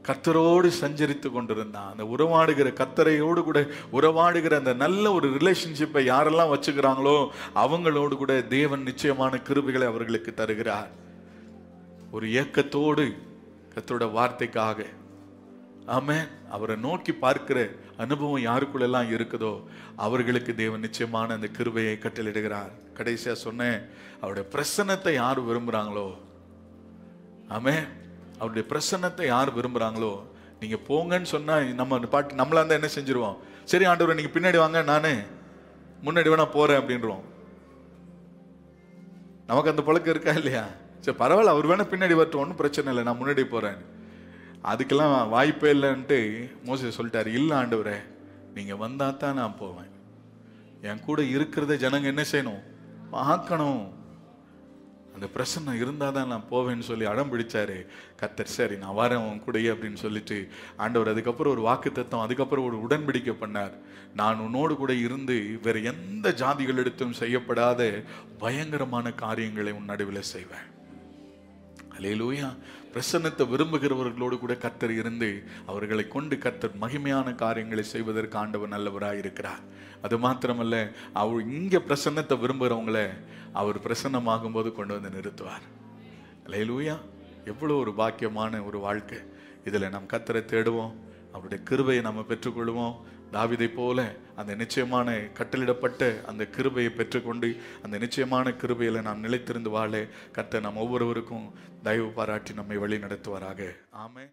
கத்தரோடு சஞ்சரித்து கொண்டிருந்தான். அந்த உறவாடுகிற கத்தரையோடு கூட உறவாடுகிற அந்த நல்ல ஒரு ரிலேஷன்ஷிப்பை யாரெல்லாம் வச்சுக்கிறாங்களோ அவங்களோடு கூட தேவன் நிச்சயமான கிருபைகளை அவர்களுக்கு தருகிறார். ஒரு ஏக்கத்தோடு கத்தரோட வார்த்தைக்காக ஆமே அவரை நோக்கி பார்க்கிற அனுபவம் யாருக்குள்ளெல்லாம் இருக்குதோ அவர்களுக்கு தேவன் நிச்சயமான அந்த கிருபையை கட்டளிடுகிறார் கடைசியாக சொன்னேன் அவருடைய பிரசன்னத்தை யார் விரும்புகிறாங்களோ ஆமே அவருடைய பிரசன்னத்தை யார் விரும்புகிறாங்களோ நீங்கள் போங்கன்னு சொன்னால் நம்ம அந்த பாட்டு நம்மளா இருந்தால் என்ன செஞ்சிருவோம்? சரி ஆண்டவர் நீங்கள் பின்னாடி வாங்க நானே முன்னாடி வேணா போகிறேன் அப்படின்றோம். நமக்கு அந்த பழக்கம் இருக்கா இல்லையா? சரி பரவாயில்ல அவர் வேணா பின்னாடி வரட்டும் ஒன்றும் பிரச்சனை இல்லை நான் முன்னாடி போகிறேன் அதுக்கெல்லாம் வாய்ப்பே இல்லைன்ட்டு மோசே சொல்லிட்டாரு இல்லை ஆண்டவரே நீங்கள் வந்தால் தான் நான் போவேன். என் கூட இருக்கிறத ஜனங்க என்ன செய்யணும்? பார்க்கணும். அந்த பிரசன்னம் இருந்தால் தான் நான் போவேன்னு சொல்லி அடம் பிடிச்சாரு. கத்தர் சரி நான் வரேன் உன் கூடயே அப்படின்னு சொல்லிட்டு ஆண்டவர் அதுக்கப்புறம் ஒரு வாக்கு தத்துவம் அதுக்கப்புறம் ஒரு உடன்படிக்கை பண்ணார். நான் உன்னோடு கூட இருந்து வேறு எந்த ஜாதிகளிடத்தும் செய்யப்படாத பயங்கரமான காரியங்களை உன் நடுவில் செய்வேன். அலையிலூயா பிரசன்னத்தை விரும்புகிறவர்களோடு கூட கத்தர் இருந்து அவர்களை கொண்டு கத்தர் மகிமையான காரியங்களை செய்வதற்கு ஆண்டவர் நல்லவராக இருக்கிறார். அது மாத்திரமல்ல அவர் இங்கே பிரசன்னத்தை விரும்புகிறவங்கள அவர் பிரசன்னமாகும் போது கொண்டு வந்து நிறுத்துவார். லைலூயா எவ்வளோ ஒரு பாக்கியமான ஒரு வாழ்க்கை. இதில் நம் கத்தரை தேடுவோம். அவருடைய கிருபையை நம்ம பெற்றுக்கொள்வோம். தாவிதை போல அந்த நிச்சயமான கட்டளிடப்பட்ட அந்த கிருபையை பெற்றுக்கொண்டு அந்த நிச்சயமான கிருபையில நாம் நிலைத்திருந்து வாழ கத்த நாம் ஒவ்வொருவருக்கும் தயவு பாராட்டி நம்மை வழி நடத்துவாராக ஆமே